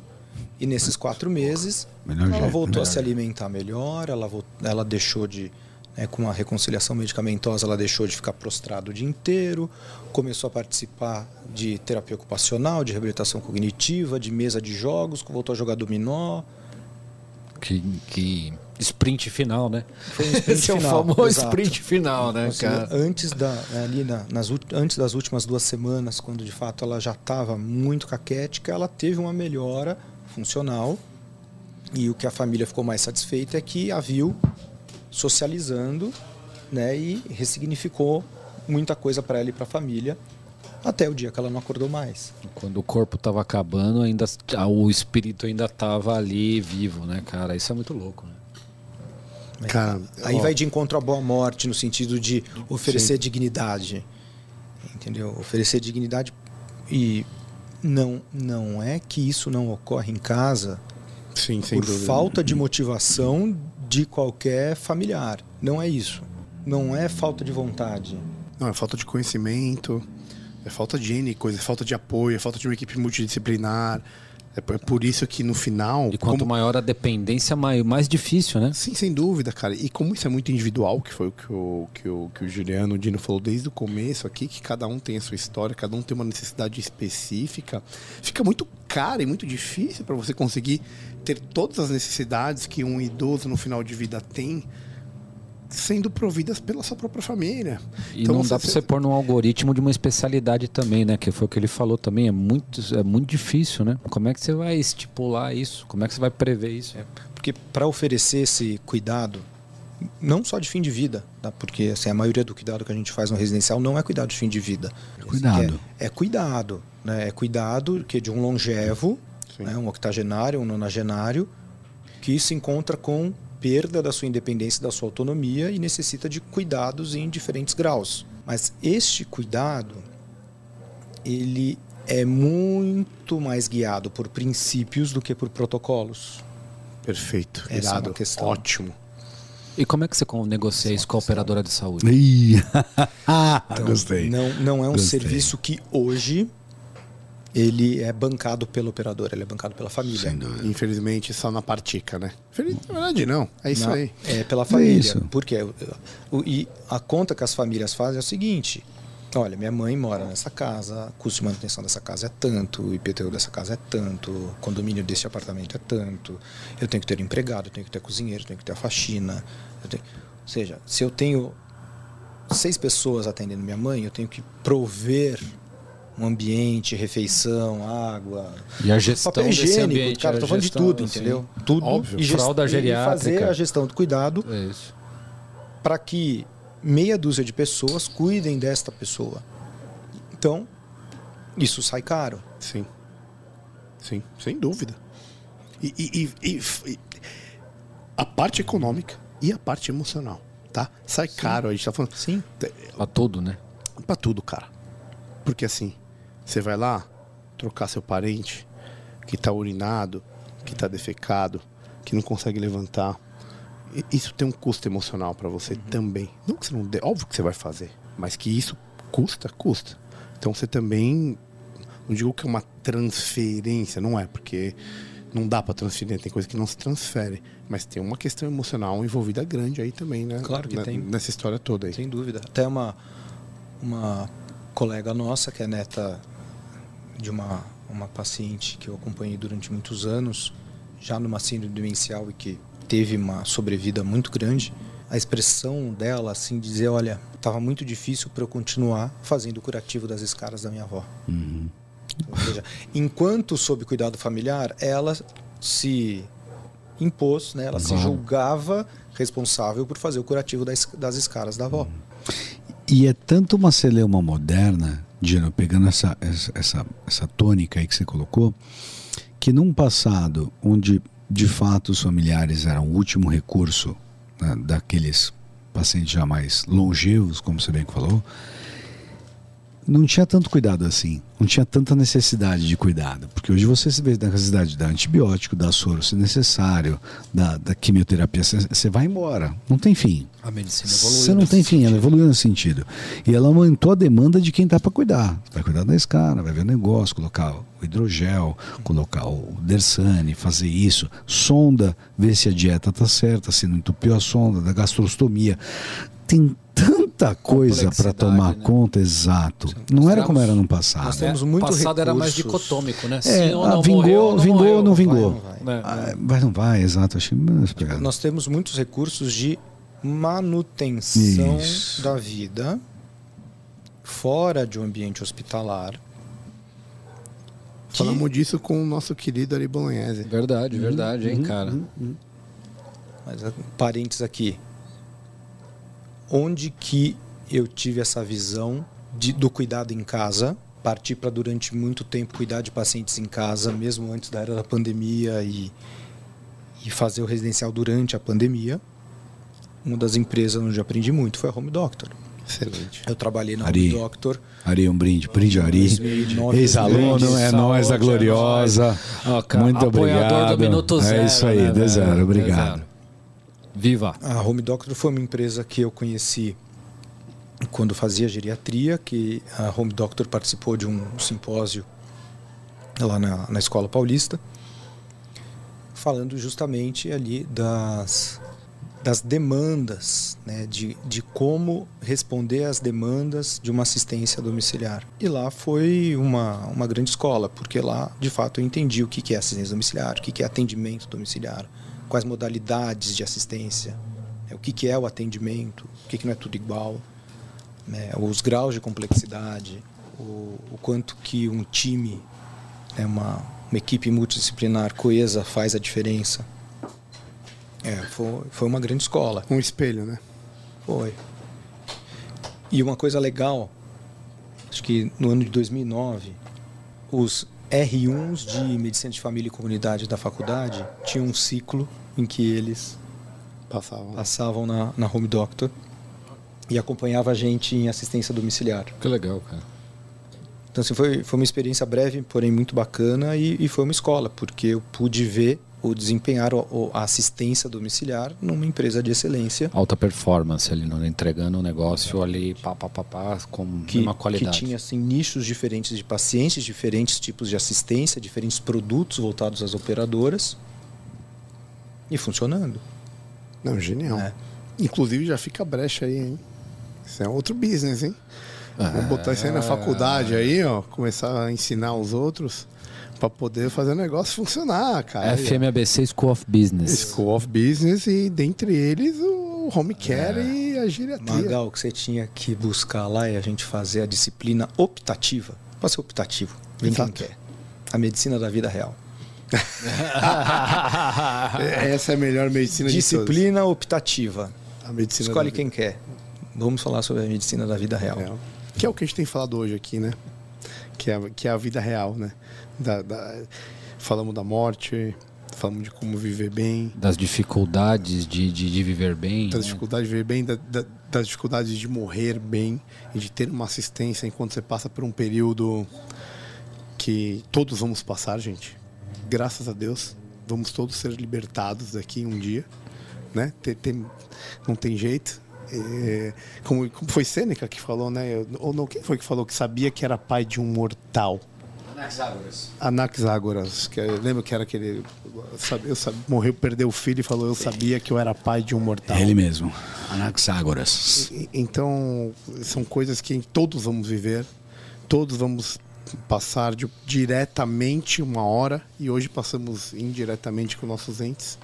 E nesses quatro meses, Melhor ela jeito, voltou melhor a se alimentar melhor, ela, ela deixou de. Né, com a reconciliação medicamentosa, ela deixou de ficar prostrado o dia inteiro, começou a participar de terapia ocupacional, de reabilitação cognitiva, de mesa de jogos, voltou a jogar dominó. Que, que sprint final, né? Foi um sprint Esse é o final, famoso exato. sprint final, né, cara? Antes, da, ali na- nas, antes das últimas duas semanas, quando de fato ela já estava muito caquética, ela teve uma melhora funcional. E o que a família ficou mais satisfeita é que a viu socializando né, e ressignificou muita coisa para ela e para a família até o dia que ela não acordou mais. Quando o corpo tava acabando, ainda o espírito ainda tava ali vivo, né, cara? Isso é muito louco, né? Cara, Aí ó, vai de encontro à boa morte no sentido de oferecer dignidade. Entendeu? Oferecer dignidade e não não é que isso não ocorre em casa Sim, sem por dúvida. falta de motivação de qualquer familiar. Não é isso. Não é falta de vontade. Não, é falta de conhecimento, é falta de N coisa, é falta de apoio, é falta de uma equipe multidisciplinar. É por- é por isso que no final. E quanto como- maior a dependência, mai- mais difícil, né? Sim, sem dúvida, cara. E como isso é muito individual, que foi o que o, que o, que o Juliano o Dino falou desde o começo aqui, que cada um tem a sua história, cada um tem uma necessidade específica, fica muito caro e muito difícil para você conseguir ter todas as necessidades que um idoso no final de vida tem sendo providas pela sua própria família. E não dá pra você- pôr num algoritmo de uma especialidade também, né? Que foi o que ele falou também. É muito, é muito difícil, né? Como é que você vai estipular isso? Como é que você vai prever isso? Porque para oferecer esse cuidado, não só de fim de vida, tá? porque assim, a maioria do cuidado que a gente faz no residencial não é cuidado de fim de vida. Cuidado. É, é cuidado. Né? É cuidado que de um longevo, né? um octogenário, um nonagenário, que se encontra com perda da sua independência, da sua autonomia e necessita de cuidados em diferentes graus. Mas este cuidado, ele é muito mais guiado por princípios do que por protocolos. Perfeito. Essa é uma Irado. questão. Ótimo. E como é que você negocia isso com a operadora de saúde? Ih, Então, Gostei. Não, não é um Gostei. serviço que hoje ele é bancado pela operadora, ele é bancado pela família. Sem dúvida. Infelizmente, só na partica, né? Infeliz- Na verdade, não. É isso Não, aí. É pela família. isso. Porque o- e a conta que as famílias fazem é o seguinte: olha, minha mãe mora nessa casa, o custo de manutenção dessa casa é tanto, o IPTU dessa casa é tanto, o condomínio desse apartamento é tanto, eu tenho que ter empregado, eu tenho que ter cozinheiro, eu tenho que ter a faxina. eu tenho- Ou seja, se eu tenho seis pessoas atendendo minha mãe, eu tenho que prover um ambiente, refeição, água, E a gestão papel desse higiênico, ambiente, cara, tô falando de gestão, tudo, assim. entendeu? Tudo. Óbvio. E Fralda e geriátrica. fazer a gestão do cuidado É isso. para que meia dúzia de pessoas cuidem desta pessoa. Então, isso sai caro. Sim. Sim, sem dúvida. E, e- e- e- e- a parte econômica e a parte emocional, tá? Sai caro, a gente tá falando. Sim. Pra tudo, né? Pra tudo, cara. Porque assim, você vai lá trocar seu parente que tá urinado, que tá defecado, que não consegue levantar. Isso tem um custo emocional pra você também. Não que você não dê, óbvio que você vai fazer, mas que isso custa, custa. Então você também não digo que é uma transferência, não é, porque não dá pra transferir, tem coisa que não se transfere, mas tem uma questão emocional envolvida grande aí também, né? Claro que Ne- tem. Nessa história toda aí. Sem dúvida. Até uma, uma colega nossa, que é neta de uma, uma paciente que eu acompanhei durante muitos anos, já numa síndrome demencial e que teve uma sobrevida muito grande, a expressão dela, assim, dizer, olha, estava muito difícil para eu continuar fazendo o curativo das escaras da minha avó. Ou seja, enquanto sob cuidado familiar, ela se impôs, né? ela se Claro. julgava responsável por fazer o curativo das, das escaras da avó. E é tanto uma celeuma moderna, Dino, pegando essa, essa, essa, tônica aí que você colocou, que num passado onde de fato os familiares eram o último recurso né, daqueles pacientes já mais longevos, como você bem falou, não tinha tanto cuidado assim, não tinha tanta necessidade de cuidado, porque hoje você se vê na necessidade de dar antibiótico, dar soro se necessário, da, da quimioterapia, você- vai embora, não tem fim. A medicina evoluiu. Você não tem fim, ela sentido. evoluiu nesse sentido. E ela aumentou a demanda de quem está para cuidar. Vai cuidar da escala, vai ver o negócio, colocar o hidrogel, colocar o Dersane, fazer isso, sonda, ver se a dieta está certa, se não entupiu a sonda, da gastrostomia. Tem tanta coisa para tomar né? conta, exato. Não era como era no passado. Nós temos muito O passado era mais recursos. dicotômico, né? É, Sim ou não vingou, morreu, não vingou morreu. ou não vai, vingou. não vai. Né? Ah, Vai, não vai, exato. Achei menos pegado. Nós temos muitos recursos de manutenção Isso. da vida fora de um ambiente hospitalar. que- Falamos disso com o nosso querido Ari Bolognese. Verdade, verdade, Uhum, hein, cara. Mas, ah, parênteses aqui. Onde que eu tive essa visão de- do cuidado em casa? Parti para durante muito tempo cuidar de pacientes em casa, mesmo antes da era da pandemia e, e fazer o residencial durante a pandemia. Uma das empresas onde eu aprendi muito foi a Home Doctor. Excelente. Eu trabalhei na Ari. Home Doctor Ari, um brinde. Brinde, Ari. 2009, Ex-aluno, 2010. é nós, a Saúde, gloriosa. é nóis. Muito apoiador obrigado. do Minuto Zero, é isso aí, né, de zero, obrigado. De zero. Viva! A Home Doctor foi uma empresa que eu conheci quando fazia geriatria, que a Home Doctor participou de um simpósio lá na, na Escola Paulista, falando justamente ali das, das demandas, né, de, de como responder às demandas de uma assistência domiciliar. E lá foi uma, uma grande escola, porque lá, de fato, eu entendi o que é assistência domiciliar, o que é atendimento domiciliar, quais modalidades de assistência, né, o que que é o atendimento, o que que não é tudo igual, né, os graus de complexidade, o, o quanto que um time, né, uma, uma equipe multidisciplinar coesa faz a diferença. É, foi, foi uma grande escola. Um espelho, né? Foi. E uma coisa legal, acho que no ano de 2009, os R1s de Medicina de Família e Comunidade da faculdade tinham um ciclo em que eles Passavam. passavam na, na Home Doctor e acompanhava a gente em assistência domiciliar. Que legal, cara. Então, assim, foi, foi uma experiência breve, porém muito bacana e, e foi uma escola, porque eu pude ver o desempenhar a assistência domiciliar numa empresa de excelência Alta performance ali, no, entregando um negócio ali, pá, pá, pá, pá, com que, uma que qualidade. tinha assim, nichos diferentes de pacientes, diferentes tipos de assistência, diferentes produtos voltados às operadoras e funcionando. Não, genial. É. Inclusive já fica a brecha aí, hein? Isso é outro business, hein? Ah. Vamos botar isso aí na faculdade aí, ó. Começar a ensinar os outros pra poder fazer o negócio funcionar, cara. FMABC School of Business. School of Business e dentre eles o home care É. e a geriatria. Magal, que você tinha que buscar lá é a gente fazer a disciplina optativa. Pode ser optativo, vem quem quer. A medicina da vida real. Essa é a melhor medicina de Disciplina optativa. A medicina Escolhe quem quer. Vamos falar sobre a medicina da vida real. real. Que é o que a gente tem falado hoje aqui, né? Que é, que é a vida real, né? Da, da- falamos da morte, falamos de como viver bem, Das dificuldades de, de, de viver bem. das né? dificuldades de viver bem, da- da- das dificuldades de morrer bem e de ter uma assistência enquanto você passa por um período que todos vamos passar, gente. Graças a Deus, vamos todos ser libertados daqui um dia, né? Tem- tem- não tem jeito. É, como, como foi Sêneca que falou, né? Ou não, quem foi que falou que sabia que era pai de um mortal? Anaxágoras, que eu lembro que era aquele. Eu sabe, morreu, perdeu o filho e falou: Eu sabia que eu era pai de um mortal. Ele mesmo. Anaxágoras. E- Então, são coisas que todos vamos viver, todos vamos passar de- diretamente uma hora e hoje passamos indiretamente com nossos entes.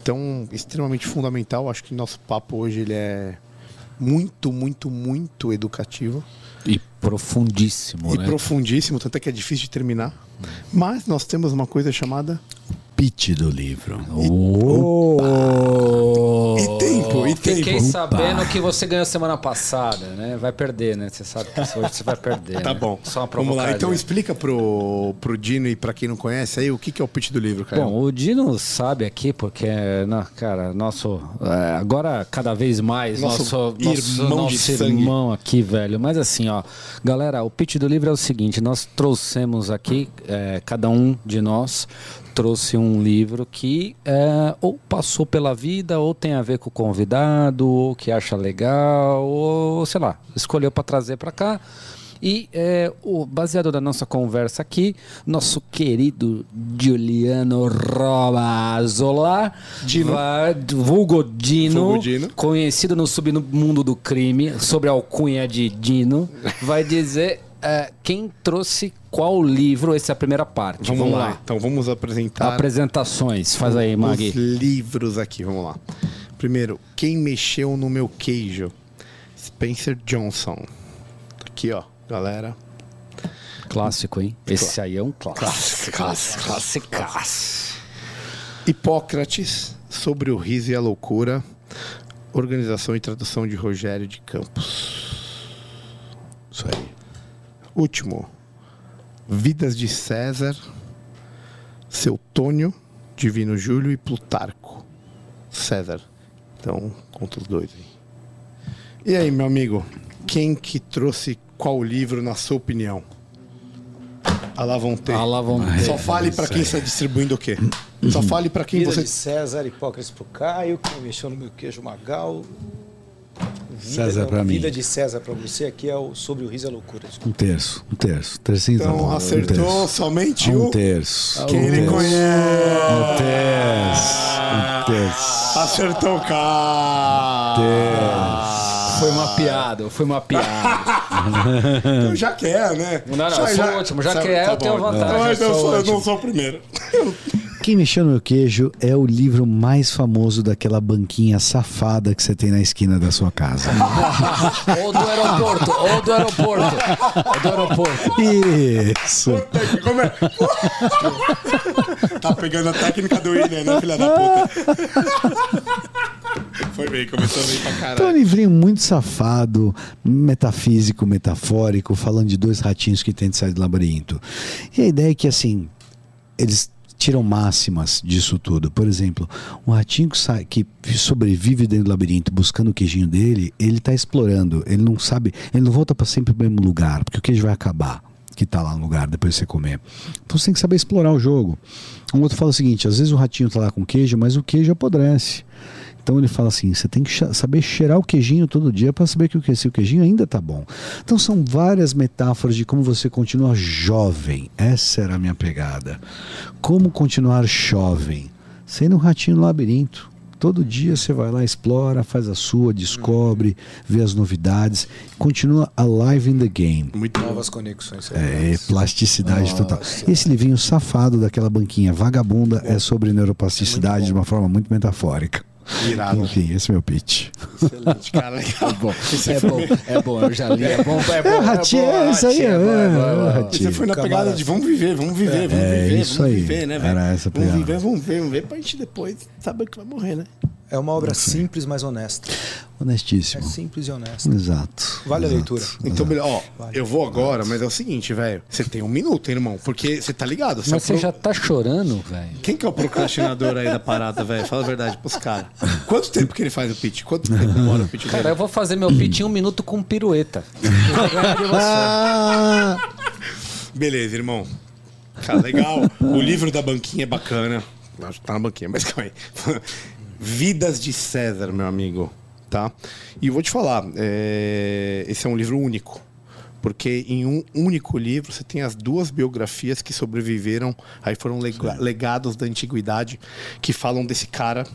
Então, extremamente fundamental. Acho que nosso papo hoje ele é muito, muito, muito educativo E profundíssimo, e né? profundíssimo, tanto é que é difícil de terminar. Mas nós temos uma coisa chamada Pitch do livro. Oh! E tempo, e Fiquei tempo. sabendo que você ganhou semana passada, né? Vai perder, né? Você sabe que hoje você vai perder. Tá né? bom. Só uma Vamos lá. Então explica pro, pro Dino e pra quem não conhece aí o que, que é o pitch do livro, cara. Bom, o Dino sabe aqui, porque, na, cara, nosso. é, agora, cada vez mais, Nosso nosso, nosso, irmão de nosso sangue. irmão aqui, velho. Mas assim, ó, galera, o pitch do livro é o seguinte: nós trouxemos aqui, é, cada um de nós trouxe um livro que é, ou passou pela vida, ou tem a ver com o convidado, ou que acha legal, ou sei lá, escolheu para trazer para cá. E é, o, baseado na nossa conversa aqui, nosso querido Giuliano Romazola, vulgo Dino, Vulgo Dino. conhecido no submundo do crime, sobre a alcunha de Dino, vai dizer é, quem trouxe qual livro, essa é a primeira parte. vamos, lá. Então vamos apresentar Apresentações, faz aí, Magui. os livros aqui. Vamos lá. Primeiro, quem mexeu no meu queijo? Spencer Johnson. Tá Aqui, ó, galera. Clássico, hein? Esse aí é um clássico. Clássico, clássico, Clássico. Hipócrates, sobre o riso e a loucura. Organização e tradução de Rogério de Campos. Isso aí. Último. Vidas de César, Seutônio, Divino Júlio e Plutarco. César. Então, conta os dois aí. E aí, meu amigo, quem que trouxe qual livro na sua opinião? Vão ter. Só fale pra quem está distribuindo o quê? Só fale pra quem Vida você de César, Hipócrates pro Caio, quem mexeu no meu queijo Magal. Vida, César pra mim. Vida de César pra você, aqui é o sobre o riso e a loucura. Um terço, um terço. Tercinho tá Então bom. acertou um terço. somente Um o terço. quem um ele terço. conhece. Um terço. Um terço. Acertou o cara. Foi uma piada, foi uma piada. Então já quer, né? Não, não, eu sou o último, já que é, eu tenho vantagem, Então, eu então eu sou sou- o eu não sou o primeiro. Quem mexeu no meu queijo é o livro mais famoso daquela banquinha safada que você tem na esquina da sua casa. ou do aeroporto, ou do aeroporto. Ou do aeroporto. Isso. Como é? tá pegando a técnica do William, né, filha da puta? Foi bem, começou bem pra Então é um caralho. livrinho muito safado, metafísico, metafórico, falando de dois ratinhos que tentam sair do labirinto. E a ideia é que, assim, eles tiram máximas disso tudo. Por exemplo, um ratinho que, sai, que sobrevive dentro do labirinto buscando o queijinho dele, ele está explorando. Ele não sabe, ele não volta para sempre pro mesmo lugar, porque o queijo vai acabar. Que tá lá no lugar depois de você comer. Então você tem que saber explorar o jogo. Um outro fala o seguinte: às vezes o ratinho tá lá com queijo, mas o queijo apodrece. Então ele fala assim: você tem que saber cheirar o queijinho todo dia para saber que o, que- se o queijinho ainda tá bom. Então são várias metáforas de como você continua jovem. Essa era a minha pegada. Como continuar jovem? Sendo um ratinho no labirinto. Todo dia você vai lá, explora, faz a sua, descobre, vê as novidades, continua alive in the game. Muito. Novas conexões. É, plasticidade total. Esse livrinho safado daquela banquinha vagabunda é sobre neuroplasticidade de uma forma muito metafórica. Irado. Enfim, esse é meu pitch. Excelente, cara. Legal. Bom, é bom, é bom, eu já li. É bom, é bom. É, ratinho, bom, é isso aí, é, bom, é, bom, é. Você foi na pegada de vamos viver, vamos viver, vamos É, viver, isso vamos aí. viver, né, velho? Era essa vamos pegada. viver, vamos ver, vamos ver pra gente depois saber que vai morrer, né? É uma obra simples, mas honesta. É Honestíssimo. simples e honesta. Exato. Vale a exato. leitura. Então, beleza. Ó, eu vou agora, mas é o seguinte, velho. Você tem um minuto, hein, irmão? Porque você tá ligado? Mas é você pro- já tá chorando, velho. Quem que é o procrastinador aí da parada, velho? Fala a verdade pros caras. Quanto tempo que ele faz o pitch? Quanto tempo demora o pitch Cara, dele? eu vou fazer meu pitch em um minuto com pirueta. Você. Ah, Beleza, irmão. Cara, legal. o livro da banquinha é bacana. Acho que tá na banquinha, mas calma aí. Vidas de César, meu amigo. Tá? E vou te falar, é, esse é um livro único. Porque em um único livro você tem as duas biografias que sobreviveram, aí foram lega- legados da antiguidade, que falam desse cara,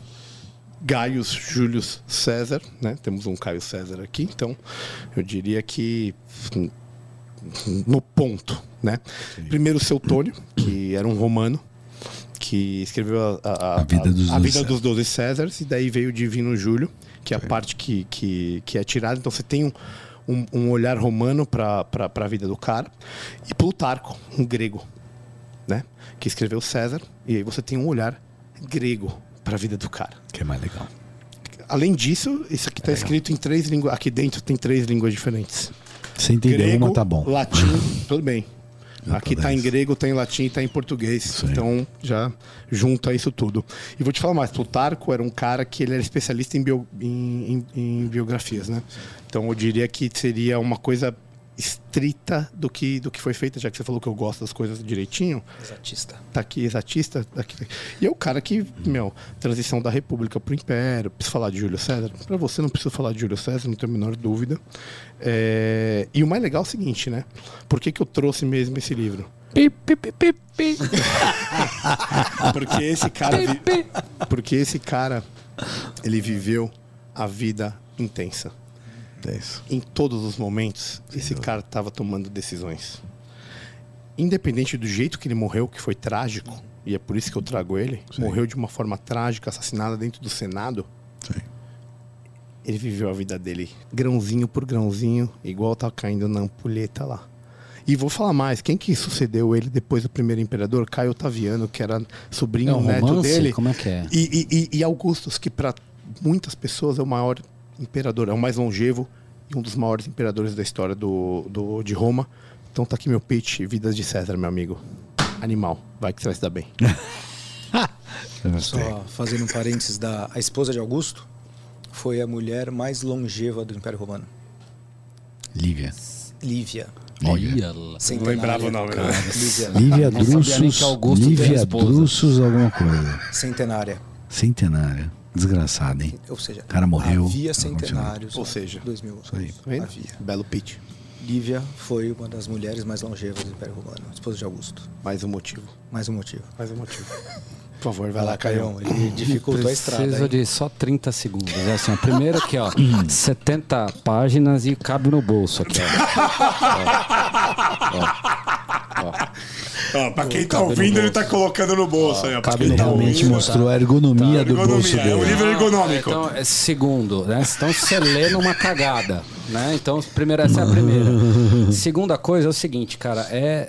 Gaius Július César, né? Temos um Caio César aqui, então eu diria que no ponto, né? Primeiro o Seutônio, que era um romano, que escreveu a, a, A Vida dos a Doze vida dos Doze Césares, e daí veio o Divino Júlio, que é a parte que, que, que é tirada. Então você tem um, um, um olhar romano para a vida do cara. E Plutarco, um grego, né? Que escreveu César, e aí você tem um olhar grego para a vida do cara. Que é mais legal. Além disso, isso aqui está escrito em três línguas. Aqui dentro tem três línguas diferentes. Você entendeu grego, uma, tá bom. latim, tudo bem. Aqui tá tá em grego, tá em latim, tá em português. Aí. Então já junta isso tudo. E vou te falar mais, Plutarco era um cara que ele era especialista em, bio- em- em- em biografias, né? Então eu diria que seria uma coisa estrita do que, do que foi feita, já que você falou que eu gosto das coisas direitinho Exatista. tá aqui exatista. Tá aqui. E é o cara que, meu, transição da República pro Império. Preciso falar de Júlio César? Para você não preciso falar de Júlio César, não tenho a menor dúvida. É, E o mais legal é o seguinte, né? Por que, que eu trouxe mesmo esse livro? Pi, pi, pi, pi, pi. Porque esse cara. Porque esse cara, ele viveu a vida intensa. É isso. em todos os momentos, esse cara estava tomando decisões. Independente do jeito que ele morreu, que foi trágico, e é por isso que eu trago ele, Sim. morreu de uma forma trágica, assassinado dentro do Senado. Sim. Ele viveu a vida dele grãozinho por grãozinho, igual tá caindo na ampulheta lá. E vou falar mais, quem que sucedeu ele depois do primeiro imperador? Caio Otaviano, que era sobrinho É um neto romance? dele. Como é que é? E, e, e- e Augustus, que para muitas pessoas é o maior imperador, é o mais longevo e um dos maiores imperadores da história do, do, de Roma. Então tá aqui meu pitch, Vidas de César, meu amigo. Animal, vai que você vai se dar bem. Só fazendo um parênteses, da, a esposa de Augusto foi a mulher mais longeva do Império Romano. Lívia. Lívia. Olha lá. Centenária. lembrava o nome, né? Lívia. Lívia Não Drusus. Lívia. Drusus, alguma coisa. Centenária. Centenária. Desgraçado, hein? Ou seja, O cara morreu. havia centenários. Ou seja, dois mil isso aí. anos. Tá? Havia. Belo pitch. Lívia foi uma das mulheres mais longevas do Império Romano, esposa de Augusto. Mais um motivo. Mais um motivo. Mais um motivo. Por favor, vai lá, Caio. Caião, ele dificultou a estrada. Preciso hein? de só 30 segundos. É assim, ó, primeiro aqui, ó, 70 páginas e cabe no bolso aqui, ó. Ó, pra quem tá ouvindo, ele tá colocando no bolso aí, ó. pra quem no tá bolso. Realmente ouvindo, mostrou a ergonomia do bolso Ergonomia, é um dele. livro ergonômico. Então, é segundo, né? Então você lê numa cagada, né? Então, primeiro, essa é a primeira. Segunda coisa é o seguinte, cara, é,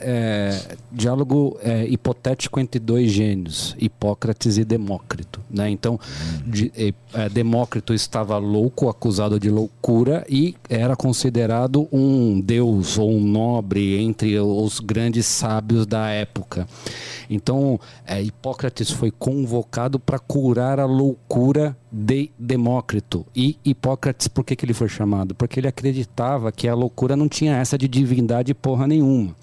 é diálogo é, hipotético entre dois gênios, Hipócrates e Demócrito, né? Então, de- é, Demócrito estava louco, acusado de loucura e era considerado um deus ou um nobre entre os grandes sábios da época. Então, é, Hipócrates foi convocado para curar a loucura de Demócrito. E Hipócrates, por que, que ele foi chamado? Porque ele acreditava que a loucura não tinha essa de divindade porra nenhuma.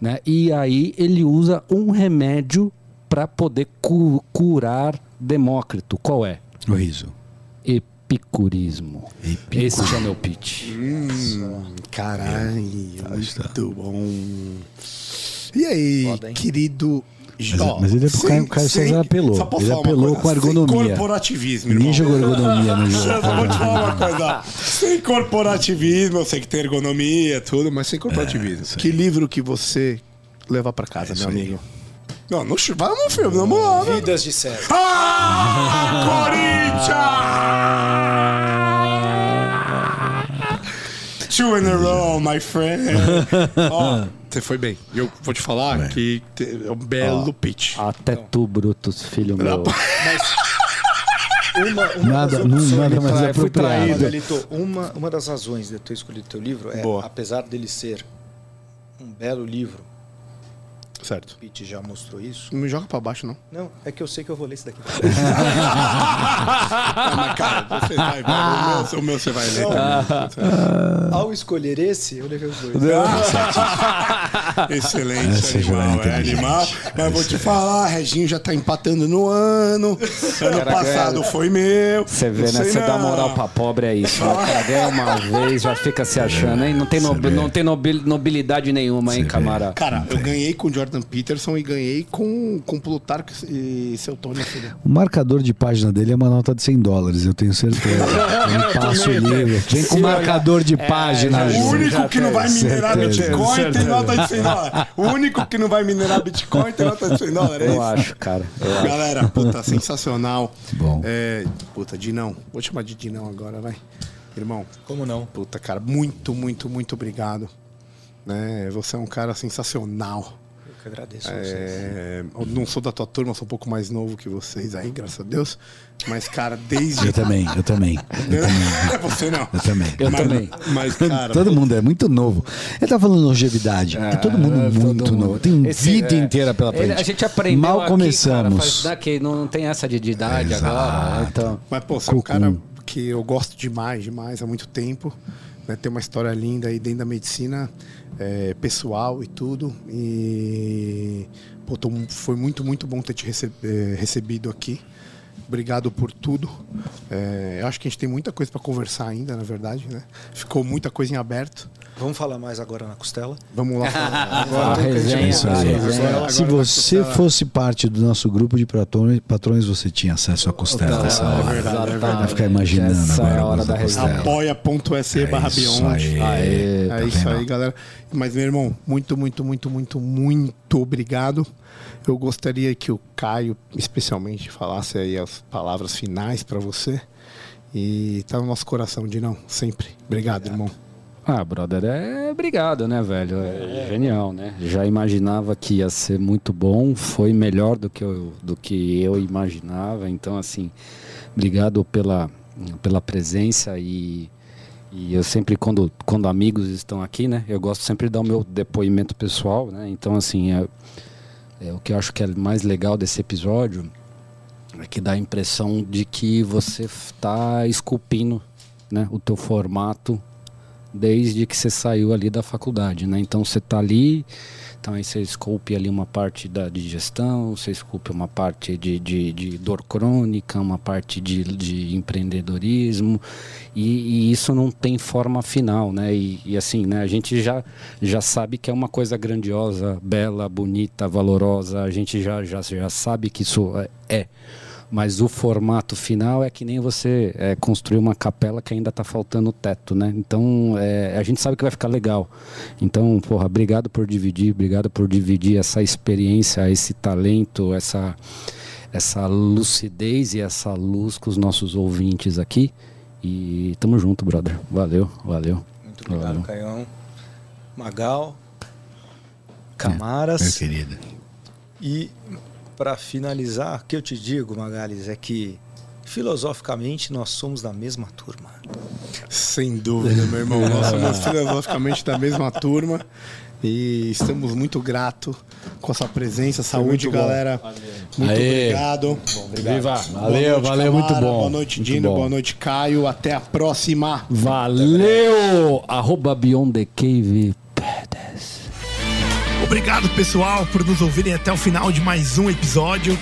Né? E aí ele usa um remédio para poder cu- curar Demócrito. Qual é? O riso. Epicurismo. Epicurismo. Esse é o meu pitch. Hum, caralho, está. muito bom. E aí, Foda, querido... Mas- Ó, mas ele- o sem- Caio- Caio sem- César apelou. Ele apelou coisa, com ergonomia. Sem corporativismo, irmão. Ninguém jogou ergonomia no jogo. Eu vou te falar uma coisa. Sem corporativismo, eu sei que tem ergonomia, tudo, mas sem corporativismo. aí. que livro que você levar pra casa, É meu aí. amigo? Não, não vai no filme, vamos lá. né? Vidas de César. Ah, Corinthians! Two in a row, my friend. Ó, você foi bem. Eu vou te falar que te- é um belo pitch. Até tu, Brutus, filho meu. Uma, uma Nada, das não, opções- nada mais trai- fui traído. Miguelito, uma, uma das razões de eu ter escolhido teu livro é, Boa. apesar dele ser um belo livro, Certo. o Pete já mostrou isso. Não me joga pra baixo, não. Não, é que eu sei que eu vou ler esse daqui. Ah, mas cara, você vai. O meu, o meu você vai ler também. Ao escolher esse, eu levei os dois. Excelente, Essa é animal, é animal. Mas vou te falar, Reginho já tá empatando no ano. Ano passado foi meu. Você vê, né? Você dá moral pra pobre é isso. Cara ganha uma vez, já fica se achando, hein? Não tem, não tem nobil- nobilidade nenhuma, hein, camarada? Cara, eu ganhei com o Jordan Jordan Peterson e ganhei com, com Plutarco e seu Tony. Filho. O marcador de página dele é uma nota de 100 dólares, eu tenho certeza. Eu passo o livro. Vem com marcador de página, O único que não vai minerar certeza, Bitcoin tem certeza. nota de 100 dólares. O único que não vai minerar Bitcoin tem nota de 100 dólares. É Eu acho, cara. Eu acho. Galera, puta, sensacional. Bom. É, puta, Dinão. Vou te chamar de Dinão agora, vai. Irmão, Como não? puta, cara, muito, muito, muito obrigado. Né? Você é um cara sensacional. Eu que agradeço a vocês. É, eu não sou da tua turma, sou um pouco mais novo que vocês aí, graças a Deus. Mas, cara, desde. Eu também, eu também. Eu também. Você não. Eu também. Eu mas, também. Mas, cara. todo mundo é muito novo. Ele tá falando longevidade. É, todo mundo É, todo muito mundo. novo. Tem Esse, vida é, inteira pela ele- frente. a gente aprendeu Mal aqui, começamos. Cara, faz, daqui, não tem essa de, de idade Exato. agora. Então, Mas, pô, você é um cara que eu gosto demais, demais, há muito tempo. Né? Tem uma história linda aí dentro da medicina é, pessoal e tudo. E pô, tô- foi muito, muito bom ter te rece- eh, recebido aqui. Obrigado por tudo. É, eu acho que a gente tem muita coisa para conversar ainda, na verdade, né? Ficou muita coisa em aberto. Vamos falar mais agora na costela? Vamos lá. Agora, resenha, É resenha. Se você fosse parte do nosso grupo de patrões, patrões você tinha acesso à costela nessa é hora. verdade, é Vai ficar imaginando Essa agora é a hora da costela. apoia.se barra É isso Beyond. aí. Aê, É tá isso aí, galera. Mas, meu irmão, muito, muito, muito, muito, muito obrigado. Eu gostaria que o Caio, especialmente, falasse aí as palavras finais para você. E tá no nosso coração, Dinão, sempre. Obrigado, irmão. Ah, brother, é obrigado, né, velho? É genial, né? Já imaginava que ia ser muito bom, foi melhor do que eu, do que eu imaginava. Então, assim, obrigado pela, pela presença e, e eu sempre, quando, quando amigos estão aqui, né, eu gosto sempre de dar o meu depoimento pessoal, né? Então, assim, é, é o que eu acho que é mais legal desse episódio é que dá a impressão de que você está esculpindo né, o teu formato desde que você saiu ali da faculdade, né? Então você tá ali, então aí você esculpe ali uma parte da de gestão, você esculpe uma parte de, de, de dor crônica, uma parte de, de empreendedorismo e, e isso não tem forma final, né? E, e assim, né? A gente já, já sabe que é uma coisa grandiosa, bela, bonita, valorosa. A gente já, já, já sabe que isso é- é. Mas o formato final é que nem você é, construir uma capela que ainda está faltando o teto, né? Então é, a gente sabe que vai ficar legal. Então, porra, obrigado por dividir, obrigado por dividir essa experiência, esse talento, essa, essa lucidez e essa luz com os nossos ouvintes aqui. E tamo junto, brother. Valeu, valeu. Muito obrigado, Valeu. Caião. Magal. Meu Camaras. querido. E para finalizar, o que eu te digo, Magales, é que filosoficamente nós somos da mesma turma. Sem dúvida, meu irmão. Nós somos filosoficamente da mesma turma. E estamos muito gratos com a sua presença. Saúde, muito bom. galera. Muito Aê. obrigado. Viva! Boa noite, valeu, muito Camara. bom. Boa noite, Muito Dino. bom. Boa noite, Caio. Até a próxima. Valeu! Arroba Beyond the Cave. Obrigado, pessoal, por nos ouvirem até o final de mais um episódio.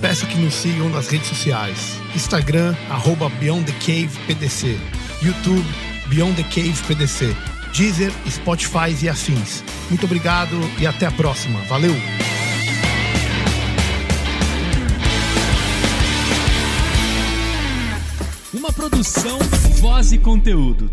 Peço que nos sigam nas redes sociais. Instagram, arroba Beyond the Cave PDC. YouTube, Beyond the Cave PDC. Deezer, Spotify e afins. Muito obrigado e até a próxima. Valeu! Uma produção, voz e conteúdo.